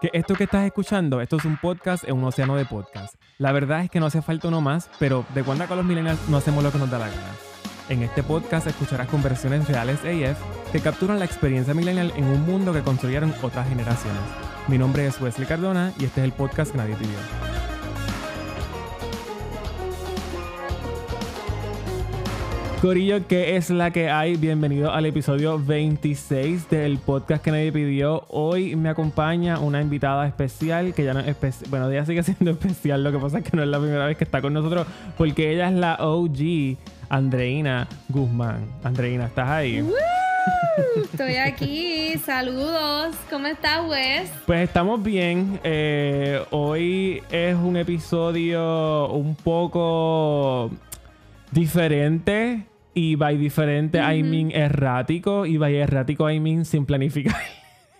Que esto que estás escuchando, esto es un podcast en un océano de podcast. La verdad es que no hace falta uno más, pero de cuando acá los millennials no hacemos lo que nos da la gana. En este podcast escucharás conversaciones reales AF que capturan la experiencia millennial en un mundo que construyeron otras generaciones. Mi nombre es Wesley Cardona y este es el podcast que nadie pidió. Corillo, ¿qué es la que hay? Bienvenido al episodio 26 del podcast que nadie pidió. Hoy me acompaña una invitada especial que ya no es especial. Bueno, ella sigue siendo especial, lo que pasa es que no es la primera vez que está con nosotros porque ella es la OG, Andreina Guzmán. Andreina, ¿estás ahí? Estoy aquí, saludos. ¿Cómo estás, Wes? Pues estamos bien. Eh, hoy es un episodio un poco diferente. Y by diferente, I mean errático. Y by errático, I mean sin planificar.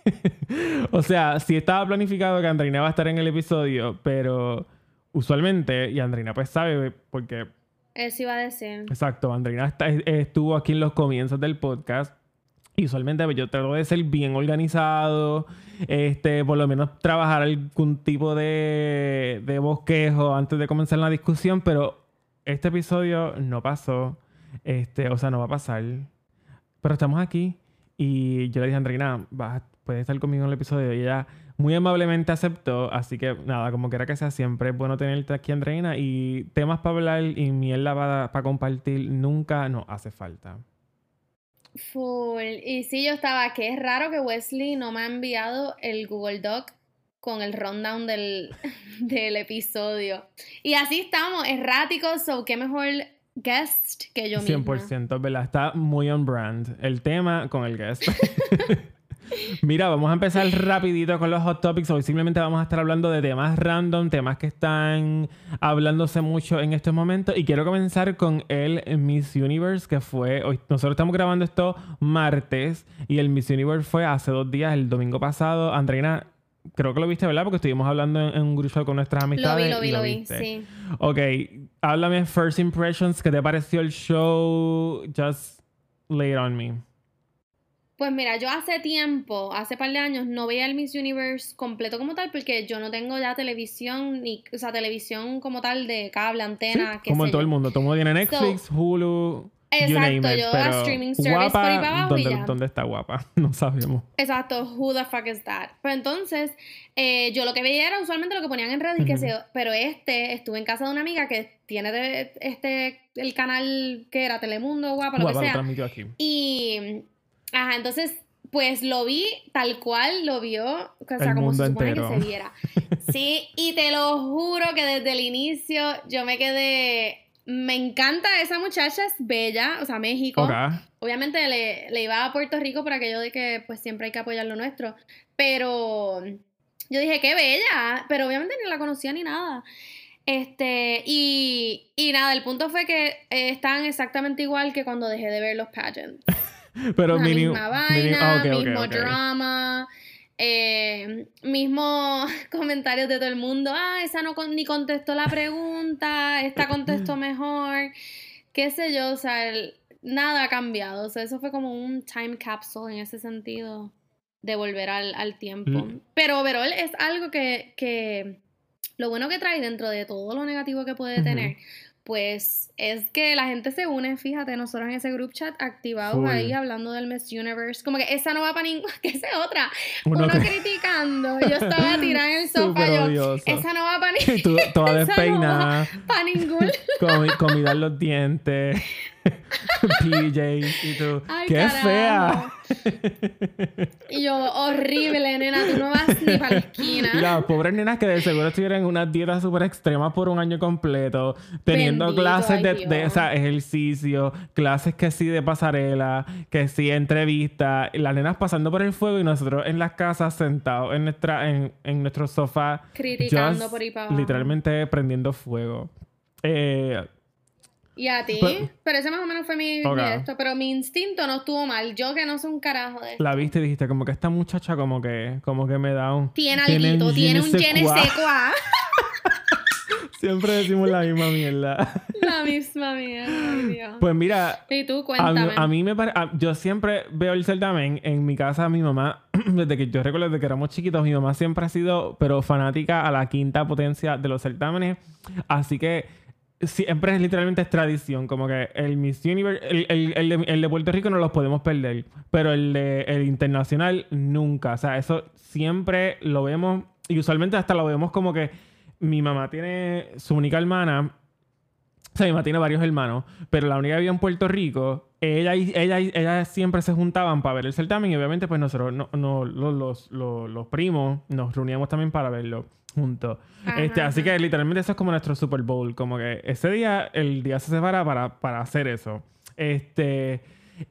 o sea, sí estaba planificado que Andreina va a estar en el episodio, pero usualmente, y Andreina pues sabe, porque. Eso iba a decir. Exacto, Andreina estuvo aquí en los comienzos del podcast. Y usualmente pues, yo trato de ser bien organizado, este, por lo menos trabajar algún tipo de, de bosquejo antes de comenzar la discusión, pero este episodio no pasó. Este, o sea, no va a pasar. Pero estamos aquí y yo le dije a Andreina, vas, puedes estar conmigo en el episodio. Y ella muy amablemente aceptó. Así que nada, como quiera que sea, siempre es bueno tenerte aquí, Andreina. Y temas para hablar y mierda para, para compartir nunca nos hace falta. Full. Y sí, yo estaba, que es raro que Wesley no me ha enviado el Google Doc con el rundown del, del episodio. Y así estamos, erráticos, o qué mejor guest que yo misma. 100%, ¿verdad? Está muy on brand el tema con el guest. Mira, vamos a empezar rapidito con los hot topics. Hoy simplemente vamos a estar hablando de temas random, temas que están hablándose mucho en estos momentos. Y quiero comenzar con el Miss Universe, que fue hoy. Nosotros estamos grabando esto martes y el Miss Universe fue hace dos días, el domingo pasado. Andreina, creo que lo viste, ¿verdad? Porque estuvimos hablando en, un grupo con nuestras amistades. Lo vi, lo vi, lo, vi, sí. Ok, háblame First Impressions, ¿qué te pareció el show? Just lay it on me. Pues mira, yo hace tiempo, hace par de años, no veía el Miss Universe completo como tal, porque yo no tengo ya televisión, ni, o sea, televisión como tal de cable, antena. ¿Sí? como en todo el mundo. Todo el mundo tiene Netflix, Hulu. Exacto, yo a streaming service guapa, por ahí para abajo ¿dónde, ¿Dónde está guapa? No sabemos. Exacto, who the fuck is that? Pero entonces, eh, yo lo que veía era usualmente lo que ponían en redes, que se, pero este, estuve en casa de una amiga que tiene de, este, el canal que era Telemundo, guapa, lo que sea. aquí. Y, ajá, entonces, pues lo vi tal cual lo vio, o sea, como se supone que se viera. Sí, y te lo juro que desde el inicio yo me quedé me encanta esa muchacha, es bella, o sea, México. Obviamente le, le, iba a Puerto Rico por aquello de que pues siempre hay que apoyar lo nuestro. Pero yo dije, qué bella, pero obviamente ni la conocía ni nada. Este, y, y nada, el punto fue que eh, están exactamente igual que cuando dejé de ver los pageants. pero la misma vaina, ah, mismo drama. Eh, mismo comentarios de todo el mundo, ah, esa no ni contestó la pregunta, esta contestó mejor, qué sé yo, o sea, nada ha cambiado, o sea, eso fue como un time capsule en ese sentido de volver al, tiempo. Mm. Pero overall es algo que, que, lo bueno que trae dentro de todo lo negativo que puede tener, pues es que la gente se une, fíjate, nosotros en ese group chat activados ahí hablando del Miss Universe, como que esa no va para ninguna, que esa otra, uno, criticando, yo estaba tirada en el sofá, yo, esa no va para ninguna, toda despeinada, no para ningún comida en los dientes. PJ y tú. ¡Qué fea! y yo, horrible, nena, tú no vas ni para la esquina. Las pobres nenas que de seguro estuvieran en una dieta súper extrema por un año completo, teniendo clases de, de ejercicio, clases que sí de pasarela, que sí entrevista, las nenas pasando por el fuego y nosotros en las casas sentados en nuestra en, en nuestro sofá criticando por ahí para literalmente prendiendo fuego. Eh, ¿Y a ti? pero ese más o menos fue mi, esto. Pero mi instinto no estuvo mal. Yo que no soy un carajo de esto. La viste y dijiste, como que esta muchacha como que, como que me da un... Tiene algo, tiene un genesecua. Siempre decimos la misma mierda. La misma mierda, Pues mira. Y tú, cuéntame. A, mí me parece. Yo siempre veo el certamen. En mi casa, mi mamá, desde que yo recuerdo desde que éramos chiquitos, mi mamá siempre ha sido, pero fanática a la quinta potencia de los certámenes. Así que siempre es literalmente es tradición. Como que el Miss Universe, el, de, Puerto Rico no los podemos perder. Pero el el internacional nunca. O sea, eso siempre lo vemos. Y usualmente hasta lo vemos como que mi mamá tiene su única hermana. O sea, mi mamá tiene varios hermanos, pero la única que vivía en Puerto Rico, ella y ella, ella siempre se juntaban para ver el certamen y obviamente pues nosotros, no, no, los, los, los, primos, nos reuníamos también para verlo juntos. Este, así que literalmente eso es como nuestro Super Bowl, como que ese día, el día se separa para, para hacer eso. Este...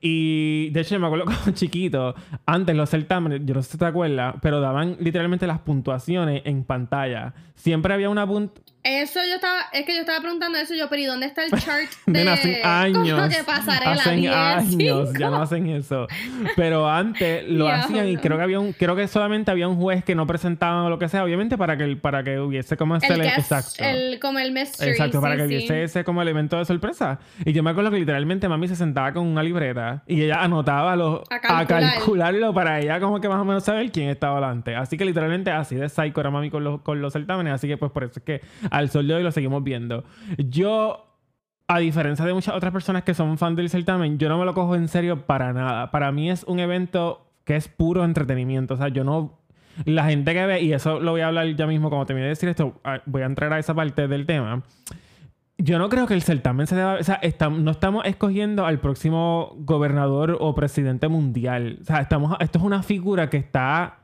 Y de hecho, me acuerdo como chiquito, antes los certámenes, yo no sé si te acuerdas, pero daban literalmente las puntuaciones en pantalla. Siempre había una puntuación. Eso yo estaba, es que yo estaba preguntando eso yo, pero ¿y dónde está el chart de hace años, que pasarela hacen años, ya no hacen eso. Pero antes lo hacían y creo que había un, creo que solamente había un juez que no presentaban o lo que sea, obviamente para que para que hubiese como ese el exacto. El, como el mystery. Exacto, para que hubiese ese como elemento de sorpresa. Y yo me acuerdo que literalmente mami se sentaba con una libreta y ella anotaba los a, calcularlo para ella como que más o menos saber quién estaba delante. Así que literalmente así de psycho era mami con los, con los certámenes, así que pues por eso es que al sol de hoy lo seguimos viendo. Yo, a diferencia de muchas otras personas que son fan del certamen, yo no me lo cojo en serio para nada. Para mí es un evento que es puro entretenimiento. O sea, yo no la gente que ve, y eso lo voy a hablar ya mismo cuando termine de decir esto, ah, voy a entrar a esa parte del tema. Yo no creo que el certamen se deba. O sea, no estamos escogiendo al próximo gobernador o presidente mundial. O sea, estamos, esto es una figura que está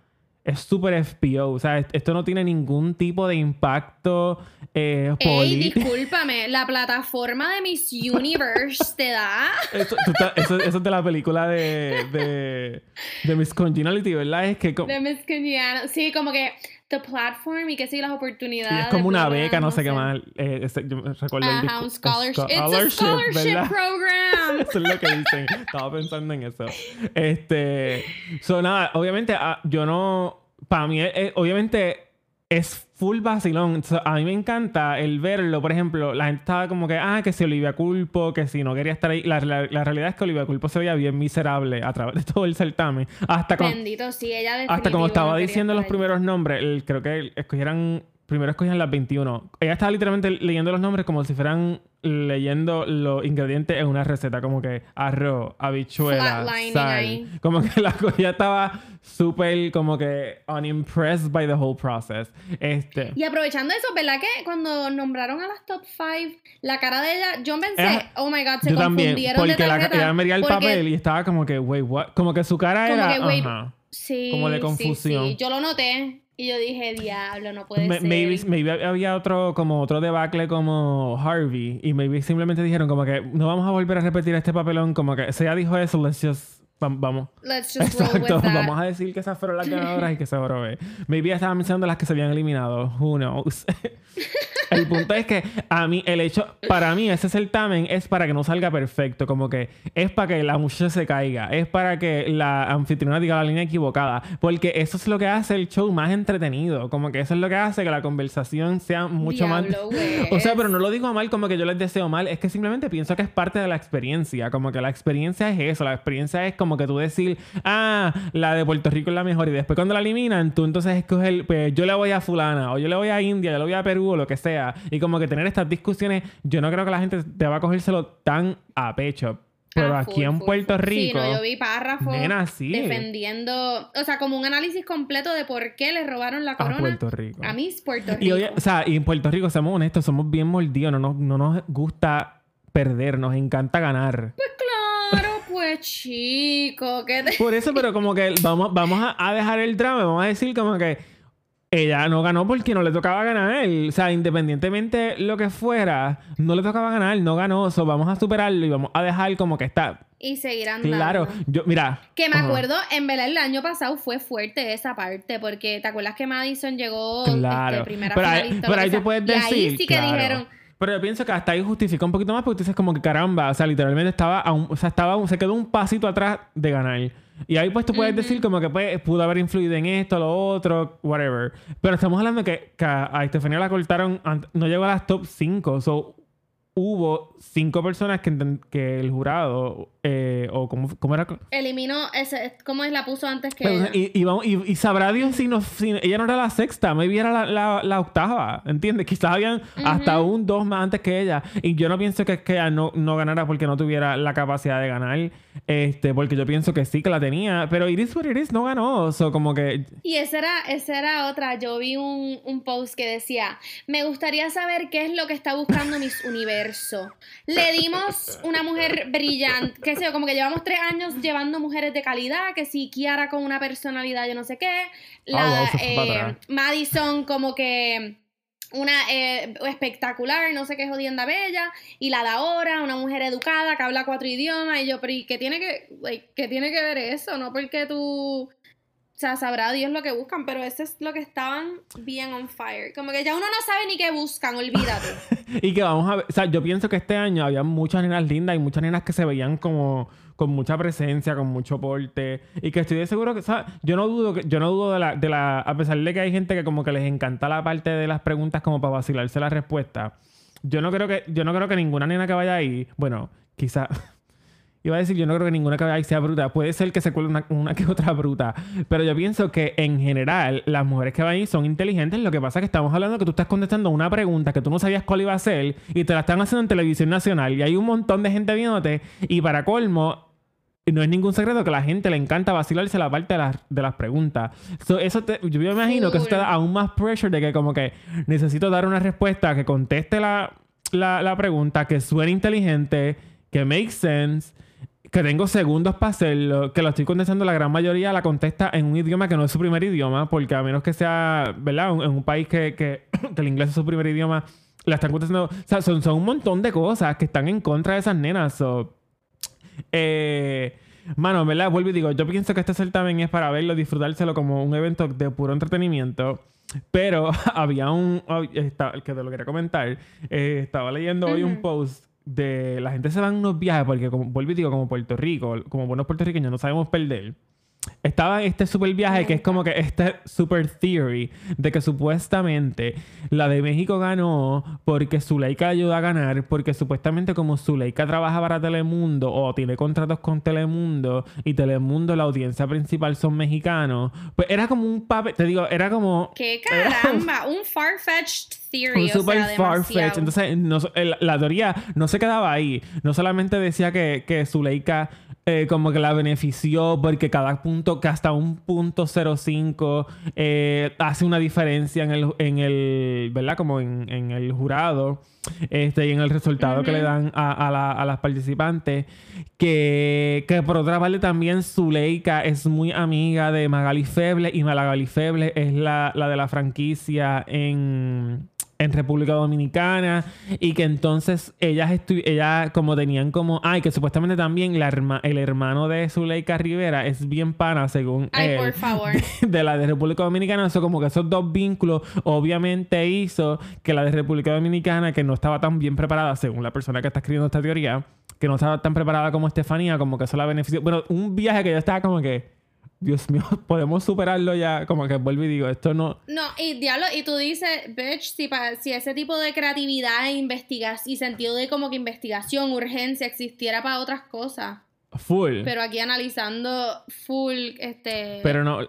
es súper FPO. O sea, esto no tiene ningún tipo de impacto eh, político. discúlpame, la plataforma de Miss Universe te da. Eso, es de la película de, de, de Miss Congeniality, ¿verdad? Es que. De Miss Congeniality. Sí, como que the platform y que sí, las oportunidades. es como una beca, no, sé, qué más. Eh, yo recuerdo Ajá, un scholarship. It's a scholarship program. eso es lo que dicen. Estaba pensando en eso. Este. So, nada, obviamente, ah, yo no. Para mí, eh, obviamente, es full vacilón. a mí me encanta el verlo. Por ejemplo, la gente estaba como que, ah, que si Olivia Culpo, que si no quería estar ahí. La, realidad es que Olivia Culpo se veía bien miserable a través de todo el certamen. Hasta como, Bendito, sí, ella Hasta como estaba diciendo los primeros nombres, creo que escogieran primero escogían las 21. Ella estaba literalmente leyendo los nombres como si fueran leyendo los ingredientes en una receta, como que arroz, habichuela, sal. Como que la cosa estaba súper como que unimpressed by the whole process. Este. Y aprovechando eso, ¿verdad que cuando nombraron a las top 5, la cara de ella, yo pensé, oh my god, se yo confundieron también, porque la, ella veía el papel y estaba como que, wait, what? Como que su cara era, sí, como de confusión. Sí, sí. Yo lo noté. Y yo dije, diablo, no puede ser. Maybe, había otro, como otro debacle como Harvey. Y maybe simplemente dijeron como que no vamos a volver a repetir este papelón. Como que se ya dijo eso, let's just... Vamos. Let's just roll with that. Vamos a decir que esas fueron las ganadoras y que se ve. Maybe estaban mencionando las que se habían eliminado. Who knows? el punto es que a mí, el hecho, para mí, ese certamen es para que no salga perfecto. Como que es para que la muchacha se caiga. Es para que la anfitriona diga la línea equivocada. Porque eso es lo que hace el show más entretenido. Como que eso es lo que hace que la conversación sea mucho más. O sea, pero no lo digo mal como que yo les deseo mal. Es que simplemente pienso que es parte de la experiencia. Como que la experiencia es eso. La experiencia es como que tú decir, ah, la de Puerto Rico es la mejor. Y después cuando la eliminan, tú entonces escoges, pues yo le voy a Fulana, o yo le voy a India, yo le voy a Perú, o lo que sea. Y como que tener estas discusiones, yo no creo que la gente te va a cogérselo tan a pecho. Pero ah, aquí en Puerto Rico. Sí, no, yo vi párrafos defendiendo. O sea, como un análisis completo de por qué le robaron la corona. A Puerto Rico. A mí Puerto Rico. Y, o sea, y en Puerto Rico, seamos honestos, somos bien mordidos. No nos, no nos gusta perder, nos encanta ganar. Pues claro, chico. ¿qué Por eso, pero como que vamos, vamos a, a dejar el drama. Vamos a decir como que ella no ganó porque no le tocaba ganar. O sea, independientemente lo que fuera, no le tocaba ganar, no ganó. So, vamos a superarlo y vamos a dejar como que está. Y seguir andando. Claro, yo, mira. Que me acuerdo, en verdad, el año pasado fue fuerte esa parte, porque ¿te acuerdas que Madison llegó claro. Este, primera pero ahí, pero ahí tú puedes decir. Y ahí sí que dijeron. Pero yo pienso que hasta ahí justifica un poquito más porque tú dices como que caramba, o sea, literalmente estaba, o sea, estaba, se quedó un pasito atrás de ganar. Y ahí pues tú puedes decir como que pues, pudo haber influido en esto, lo otro, whatever. Pero estamos hablando de que, a Estefanía la cortaron, no llegó a las top 5. So, hubo cinco personas que, que el jurado, eh, o cómo, cómo, era. Eliminó, ese, ¿cómo es? La puso antes que. ella. Y, y, sabrá Dios si, no, si ella no era la sexta, maybe era la, la, la octava, ¿entiendes? Quizás habían hasta un dos más antes que ella. Y yo no pienso que, que ella no, no ganara porque no tuviera la capacidad de ganar, este, porque yo pienso que sí que la tenía, pero Iris what it is no ganó, o so, como que. Y esa era, esa era otra. Yo vi un, un post que decía: Me gustaría saber qué es lo que está buscando mis universos le dimos una mujer brillante, que sé como que llevamos tres años llevando mujeres de calidad, que si Kiara con una personalidad, yo no sé qué. La, ah, eh, Madison como que una eh, espectacular, no sé qué jodienda bella, y la de ahora, una mujer educada que habla cuatro idiomas, y yo, pero ¿y qué tiene que, ¿qué tiene que ver eso? No porque tú o sea, sabrá Dios lo que buscan, pero eso es lo que estaban bien on fire. Como que ya uno no sabe ni qué buscan, olvídate. y que vamos a ver, o sea, yo pienso que este año había muchas nenas lindas y muchas nenas que se veían como con mucha presencia, con mucho porte y que estoy de seguro que, o sea, yo no dudo que yo no dudo de la de la a pesar de que hay gente que como que les encanta la parte de las preguntas como para vacilarse la respuesta. Yo no creo que yo no creo que ninguna nena que vaya ahí, bueno, quizá Iba a decir, yo no creo que ninguna que sea bruta. Puede ser que se cuele una, que otra bruta. Pero yo pienso que en general las mujeres que van ahí son inteligentes. Lo que pasa es que estamos hablando que tú estás contestando una pregunta que tú no sabías cuál iba a ser y te la están haciendo en televisión nacional. Y hay un montón de gente viéndote. Y para colmo, no es ningún secreto que a la gente le encanta vacilarse la parte de las, de las preguntas. eso yo me imagino que eso te da aún más pressure de que como que necesito dar una respuesta que conteste la, la, la pregunta, que suene inteligente, que make sense que tengo segundos para hacerlo, que lo estoy contestando, la gran mayoría la contesta en un idioma que no es su primer idioma, porque a menos que sea, ¿verdad? En un país que, que, el inglés es su primer idioma, la están contestando. O sea, son, son un montón de cosas que están en contra de esas nenas. eh, mano, ¿verdad? Vuelvo y digo, yo pienso que este certamen es para verlo, disfrutárselo como un evento de puro entretenimiento. Pero había un. que te lo quería comentar. Eh, estaba leyendo hoy un post de la gente se va en unos viajes porque como vuelvo y digo como Puerto Rico como buenos puertorriqueños no sabemos perder estaba este super viaje que es como que este super theory de que supuestamente la de México ganó porque Zuleika ayudó a ganar, porque supuestamente como Zuleika trabaja para Telemundo o tiene contratos con Telemundo y Telemundo la audiencia principal son mexicanos, pues era como un papel, te digo, era como... ¡Qué caramba! un far-fetched theory. Un super far-fetched. Entonces, la teoría no se quedaba ahí. No solamente decía que, que Zuleika eh, como que la benefició porque cada punto, que hasta un punto 05 eh, hace una diferencia en el, en el ¿verdad? Como en, en el jurado este, y en el resultado que le dan a, a, a, las participantes. Que, que por otra parte también Zuleika es muy amiga de Magali Feble y Magali Feble es la, la de la franquicia en en República Dominicana y que entonces ellas ella como tenían como ay que supuestamente también la el hermano de Zuleika Rivera es bien pana según ay, por favor. De, la de República Dominicana eso como que esos dos vínculos obviamente hizo que la de República Dominicana que no estaba tan bien preparada según la persona que está escribiendo esta teoría que no estaba tan preparada como Estefanía como que eso la benefició bueno un viaje que yo estaba como que Dios mío, podemos superarlo ya, como que vuelvo y digo, esto no... No, y diablo, y tú dices, bitch, si, si ese tipo de creatividad e investigación, y sentido de como que investigación, urgencia existiera para otras cosas. Full. Pero aquí analizando full, este... Pero no,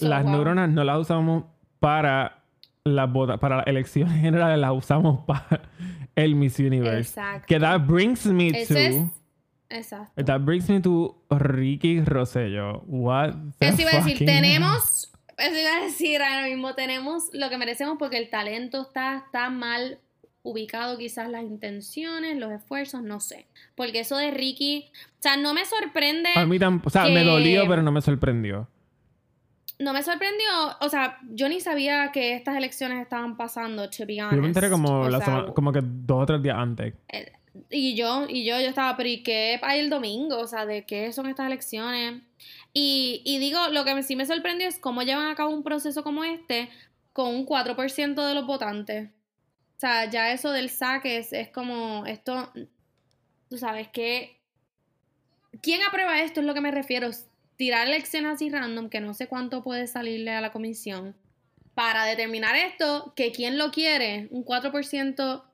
las neuronas no las usamos para las para las elecciones generales, las usamos para el Miss Universe. Exacto. Que that brings me to... Exacto. That brings me to Ricky Rosello. What Eso iba a decir, tenemos. Eso iba a decir ahora mismo, tenemos lo que merecemos porque el talento está, está mal ubicado, quizás las intenciones, los esfuerzos, no sé. Porque eso de Ricky. O sea, no me sorprende. A mí tampoco. O sea, me dolió, pero no me sorprendió. No me sorprendió, o sea, yo ni sabía que estas elecciones estaban pasando, to be honest. Yo me enteré como, como que dos o tres días antes. Y yo, y yo, yo estaba, pero ¿y qué hay el domingo? O sea, ¿de qué son estas elecciones? Y, y digo, lo que sí me sorprendió es cómo llevan a cabo un proceso como este con un 4% de los votantes. O sea, ya eso del saque es, es como, esto, tú sabes que... ¿Quién aprueba esto? Es lo que me refiero. Tirar elecciones así random, que no sé cuánto puede salirle a la comisión, para determinar esto, que quién lo quiere, un 4%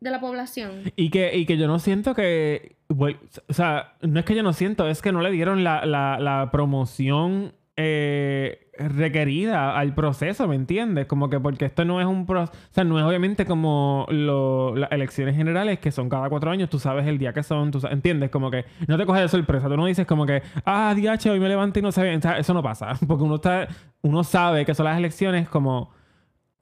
de la población. Y que, y que yo no siento que. o sea, no es que yo no siento, es que no le dieron la, la, promoción eh, requerida al proceso, ¿me entiendes? Como que porque esto no es un proceso, o sea, no es obviamente como las elecciones generales que son cada cuatro años, tú sabes el día que son, tú entiendes, como que no te coges de sorpresa, tú no dices como que, ah, DH, hoy me levanté y no sé, o sea, eso no pasa, porque uno está, uno sabe que son las elecciones como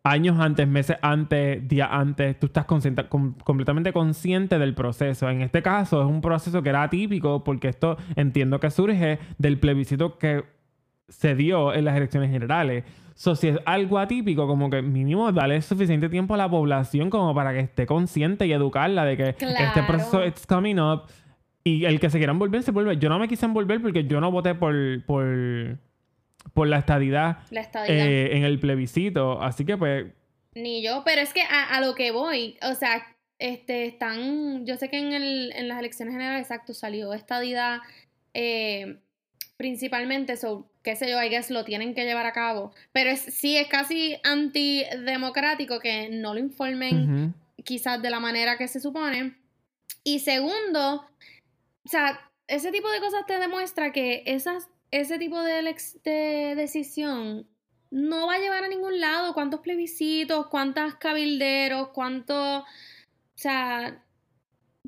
años antes, meses antes, días antes, tú estás completamente consciente del proceso. En este caso es un proceso que era atípico porque esto entiendo que surge del plebiscito que se dio en las elecciones generales. So, si es algo atípico, como que mínimo darle suficiente tiempo a la población como para que esté consciente y educarla de que este proceso es coming up y el que se quiera envolver se vuelve. Yo no me quise envolver porque yo no voté por, por, por la estadidad, eh, en el plebiscito. Así que pues... Ni yo, pero es que a, lo que voy, o sea, este, están, yo sé que en, el, en las elecciones generales, exacto, salió estadidad eh, principalmente, so, qué sé yo, I guess lo tienen que llevar a cabo. Pero es, sí es casi antidemocrático que no lo informen quizás de la manera que se supone. Y segundo, o sea, ese tipo de cosas te demuestra que esas, ese tipo de, de decisión no va a llevar a ningún lado. ¿Cuántos plebiscitos? ¿Cuántas cabilderos? ¿Cuántos... O sea,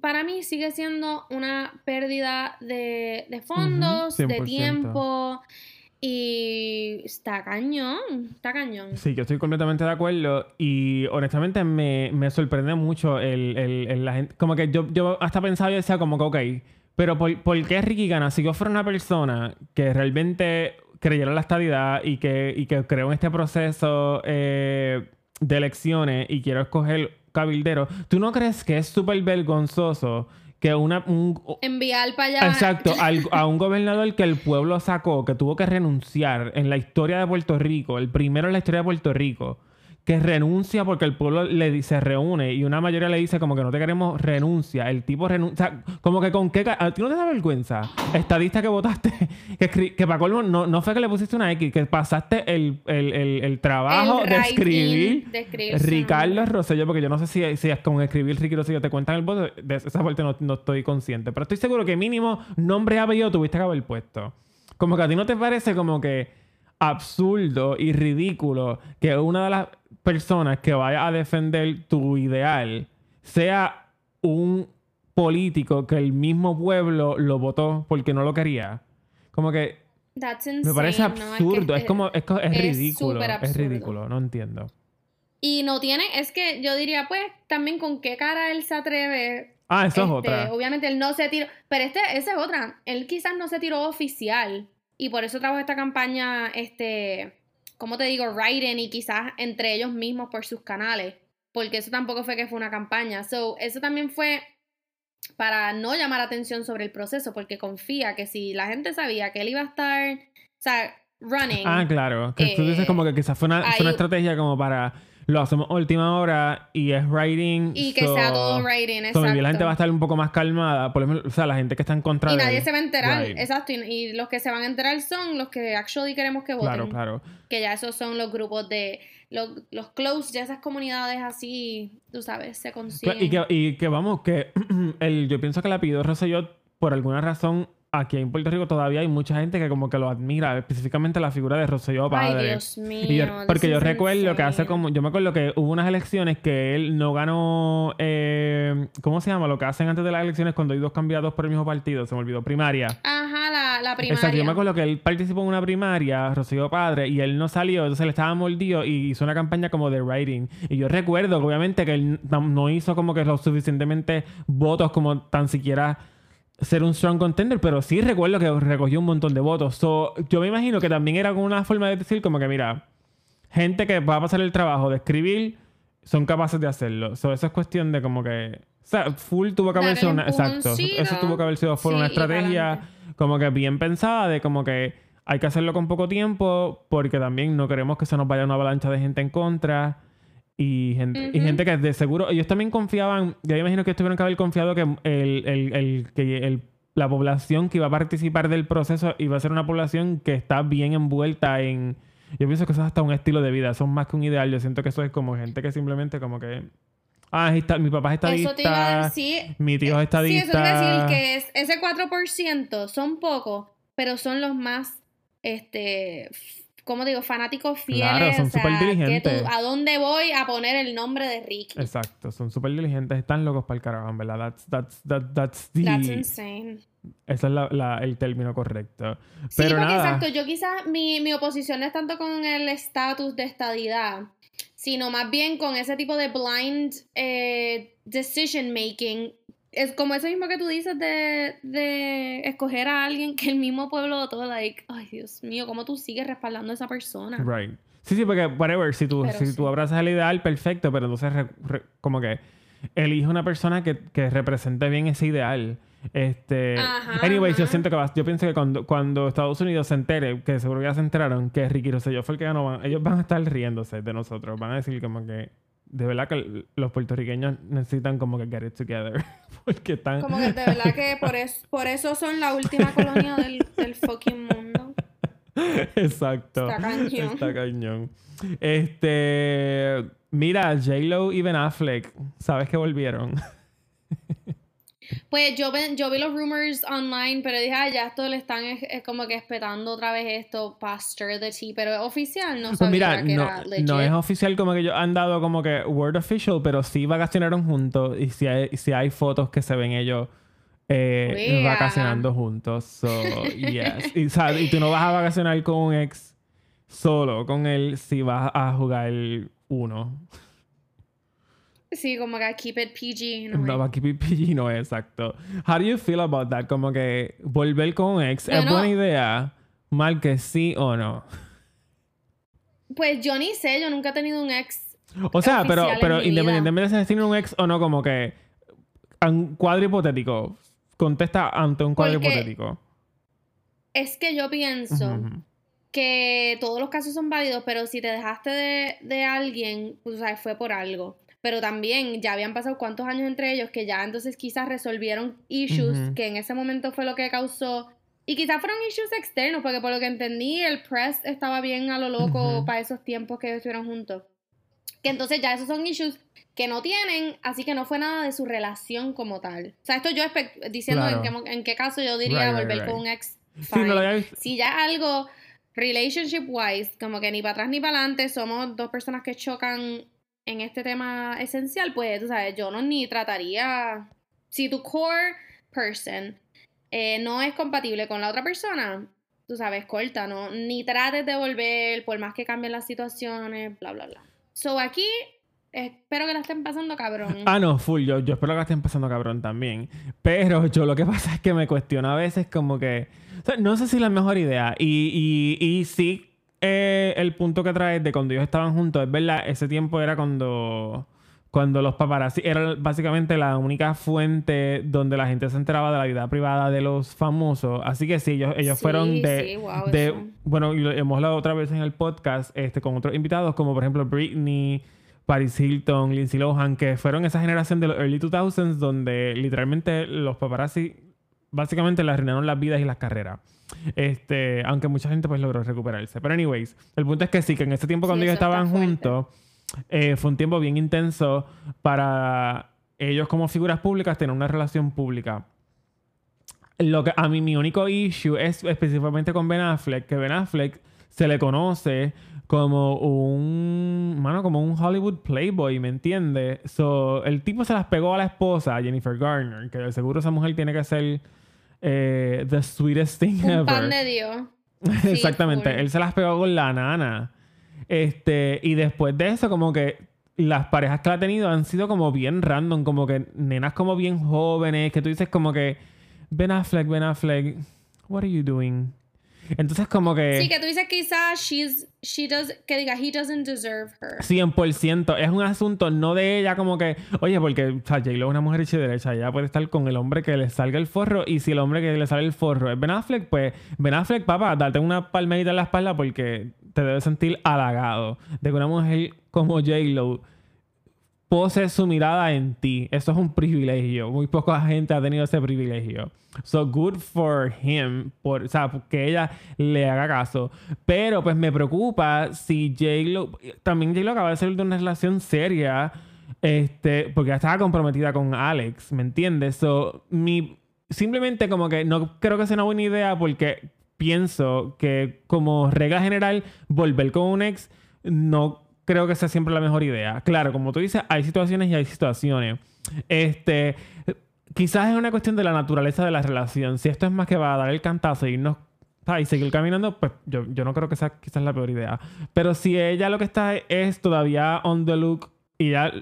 para mí sigue siendo una pérdida de, fondos, de tiempo. Y está cañón, está cañón. Sí, yo estoy completamente de acuerdo. Y honestamente me, sorprende mucho el, la gente. Como que yo, yo hasta pensaba y decía como que, ok, pero ¿por, qué Ricky gana? Si yo fuera una persona que realmente creyera en la estabilidad y que, y que creo en este proceso eh, de elecciones y quiero escoger cabildero, ¿tú no crees que es súper vergonzoso que una... Un, Enviar para allá... Exacto, a un gobernador que el pueblo sacó, que tuvo que renunciar en la historia de Puerto Rico, el primero en la historia de Puerto Rico, que renuncia porque el pueblo le dice reúne y una mayoría le dice como que no te queremos renuncia. El tipo renuncia. Como que con qué. ¿A ti no te da vergüenza? Estadista que votaste, que, que para colmo no, no fue que le pusiste una X, que pasaste el, el, el, trabajo de, escribir Ricardo Rosselló, porque yo no sé si, si es con escribir Ricky Rosselló te cuentan el voto. De esa parte no, no estoy consciente. Pero estoy seguro que mínimo nombre y apellido tuviste que haber puesto. Como que a ti no te parece como que absurdo y ridículo que una de las personas que vaya a defender tu ideal sea un político que el mismo pueblo lo votó porque no lo quería. Como que me parece absurdo, es, como es, ridículo, es ridículo, no entiendo. Y no tiene, es que yo diría, pues, también con qué cara él se atreve. Ah, eso es este, otra. Obviamente él no se tiró, pero este, esa es otra. Él quizás no se tiró oficial y por eso trajo esta campaña, este, como te digo, writing y quizás entre ellos mismos por sus canales, porque eso tampoco fue que fue una campaña. So, eso también fue para no llamar atención sobre el proceso, porque confía que si la gente sabía que él iba a estar, o sea, running. Ah, claro. Que tú dices como que quizás fue una, fue una estrategia como para lo hacemos última hora y es writing. Y que sea todo writing, exacto. Y la gente va a estar un poco más calmada. Por ejemplo, o sea, la gente que está en contra y nadie se va a enterar, exacto. Y, los que se van a enterar son los que actually queremos que voten. Claro, claro. Que ya esos son los grupos de. Los, los close, ya esas comunidades así, tú sabes, se consiguen. Y que, y que vamos, que el, yo pienso que la pido Rosselló, por alguna razón, aquí en Puerto Rico todavía hay mucha gente que como que lo admira, específicamente la figura de Rosselló Padre. Ay, Dios mío. porque yo recuerdo que hace como, yo me acuerdo que hubo unas elecciones que él no ganó, eh, ¿cómo se llama? Lo que hacen antes de las elecciones cuando hay dos candidatos por el mismo partido, se me olvidó, primaria. Ajá, la, la primaria. Exacto, yo me acuerdo que él participó en una primaria, Rosselló Padre, y él no salió, entonces le estaba mordido y hizo una campaña como de writing. Y yo recuerdo que obviamente que él no hizo como que lo suficientemente votos como tan siquiera ser un strong contender, pero sí recuerdo que recogió un montón de votos. So, yo me imagino que también era como una forma de decir como que, mira, gente que va a pasar el trabajo de escribir son capaces de hacerlo. So, eso es cuestión de como que... O sea, full tuvo que haber sido una... Exacto. Eso tuvo que haber sido full una estrategia como que bien pensada de como que hay que hacerlo con poco tiempo porque también no queremos que se nos vaya una avalancha de gente en contra. Y gente, y gente que de seguro, ellos también confiaban, yo imagino que tuvieron que haber confiado que, el, el, el, que el, la población que iba a participar del proceso iba a ser una población que está bien envuelta en... Yo pienso que eso es hasta un estilo de vida, son más que un ideal. Yo siento que eso es como gente que simplemente como que ah, mi papá es estadista, eso te iba a decir, mi tío es estadista. Sí, eso te iba a decir que es, ese 4% son pocos, pero son los más, este, como digo, fanáticos fieles. Claro, son súper diligentes. ¿A dónde voy a poner el nombre de Ricky? Exacto, son súper diligentes, están locos para el caravan, ¿verdad? That's, that's, that, that's, the... that's insane. Ese es la, el término correcto. sí, porque exacto, yo quizás mi, mi oposición no es tanto con el estatus de estadidad, sino más bien con ese tipo de blind eh, decision making. Es como eso mismo que tú dices de, de escoger a alguien que el mismo pueblo todo, like, ay Dios mío, ¿cómo tú sigues respaldando a esa persona? Right. Sí, sí, porque, whatever, si tú, si tú abrazas el ideal, perfecto, pero entonces, como que elige una persona que, que represente bien ese ideal. Este, anyways, yo siento que yo pienso que cuando, cuando Estados Unidos se entere, que seguro ya se enteraron que Ricky Rosselló fue el que ganó, ellos van a estar riéndose de nosotros, van a decir como que de verdad que los puertorriqueños necesitan como que get it together porque están como que de verdad que por eso, por eso son la última colonia del, del fucking mundo. Exacto. Está cañón. Está cañón. Este, mira, J-Lo y Ben Affleck, ¿sabes que volvieron? Pues yo, yo vi los rumors online, pero dije, ah, ya esto le están es, como que esperando otra vez esto pastor de ti, pero es oficial, no pues que no, era no es oficial como que ellos han dado como que word official, pero sí vacacionaron juntos y si hay, si hay fotos que se ven ellos eh, vacacionando juntos. So, yes. y, y tú no vas a vacacionar con un ex solo, con él si vas a jugar uno. Sí, como que keep it PG. No, no keep it PG no es exacto. How do you feel about that? Como que volver con un ex es buena idea, mal que sí o no. Pues yo ni sé, yo nunca he tenido un ex. O sea, pero, pero independientemente de si tiene un ex o no, como que un cuadro hipotético. Contesta ante un cuadro hipotético. Es que yo pienso que todos los casos son válidos, pero si te dejaste de, de alguien, pues o sea, fue por algo pero también ya habían pasado cuántos años entre ellos que ya entonces quizás resolvieron issues que en ese momento fue lo que causó y quizás fueron issues externos porque por lo que entendí el press estaba bien a lo loco para esos tiempos que estuvieron juntos. Que entonces ya esos son issues que no tienen así que no fue nada de su relación como tal. O sea esto yo diciendo en, qué, caso yo diría volver con un ex si ya algo relationship wise como que ni para atrás ni para adelante somos dos personas que chocan en este tema esencial, pues, tú sabes, yo no ni trataría, si tu core person eh, no es compatible con la otra persona, tú sabes, corta, ¿no? Ni trates de volver, por más que cambien las situaciones, bla, bla, bla. So, aquí Espero que la estén pasando cabrón. Ah, no, full. Yo, yo espero que la estén pasando cabrón también. Pero yo lo que pasa es que me cuestiono a veces como que... No sé si es la mejor idea. Y, y, y sí eh, el punto que traes de cuando ellos estaban juntos, es verdad, ese tiempo era cuando, cuando los paparazzi era básicamente la única fuente donde la gente se enteraba de la vida privada de los famosos. Así que sí, ellos, ellos fueron de, de bueno, hemos hablado otra vez en el podcast este, con otros invitados, como por ejemplo Britney. Paris Hilton, Lindsay Lohan, que fueron esa generación de los early 2000s donde literalmente los paparazzi básicamente le arruinaron las vidas y las carreras. Este, aunque mucha gente pues logró recuperarse. Pero anyways, el punto es que sí, que en ese tiempo cuando ellos estaban juntos, eh, fue un tiempo bien intenso para ellos como figuras públicas tener una relación pública. Lo que a mí mi único issue es específicamente con Ben Affleck, que Ben Affleck se le conoce como un, mano, como un Hollywood playboy, ¿me entiendes? So, el tipo se las pegó a la esposa, Jennifer Garner, que de seguro esa mujer tiene que ser eh, the sweetest thing un Pan de Dios. Exactamente. Él se las pegó con la nana. Este, y después de eso, como que las parejas que ha tenido han sido como bien random, como que nenas como bien jóvenes, que tú dices como que Ben Affleck, Ben Affleck, what are you doing? Entonces como que... Sí, que tú dices quizás she's, she does, que diga, he doesn't deserve her. 100%. Es un asunto no de ella como que, oye, porque o sea, J-Lo es una mujer hecha derecha, ella puede estar con el hombre que le salga el forro y si el hombre que le sale el forro es Ben Affleck, pues Ben Affleck, papá, date una palmadita en la espalda porque te debes sentir halagado de que una mujer como J-Lo pose su mirada en ti. Eso es un privilegio. Muy poca gente ha tenido ese privilegio. So good for him, por, o sea, que ella le haga caso. Pero pues me preocupa si J-Lo, también J-Lo acaba de salir de una relación seria Este, porque ya estaba comprometida con Alex, ¿me entiendes? So, mi, simplemente como que no creo que sea una buena idea porque pienso que como regla general, volver con un ex no creo que sea siempre la mejor idea. Claro, como tú dices, hay situaciones y hay situaciones. Este, quizás es una cuestión de la naturaleza de la relación. Si esto es más que va a dar el cantazo y irnos y seguir caminando, pues yo, yo no creo que sea quizás la peor idea. Pero si ella lo que está es todavía on the look y ya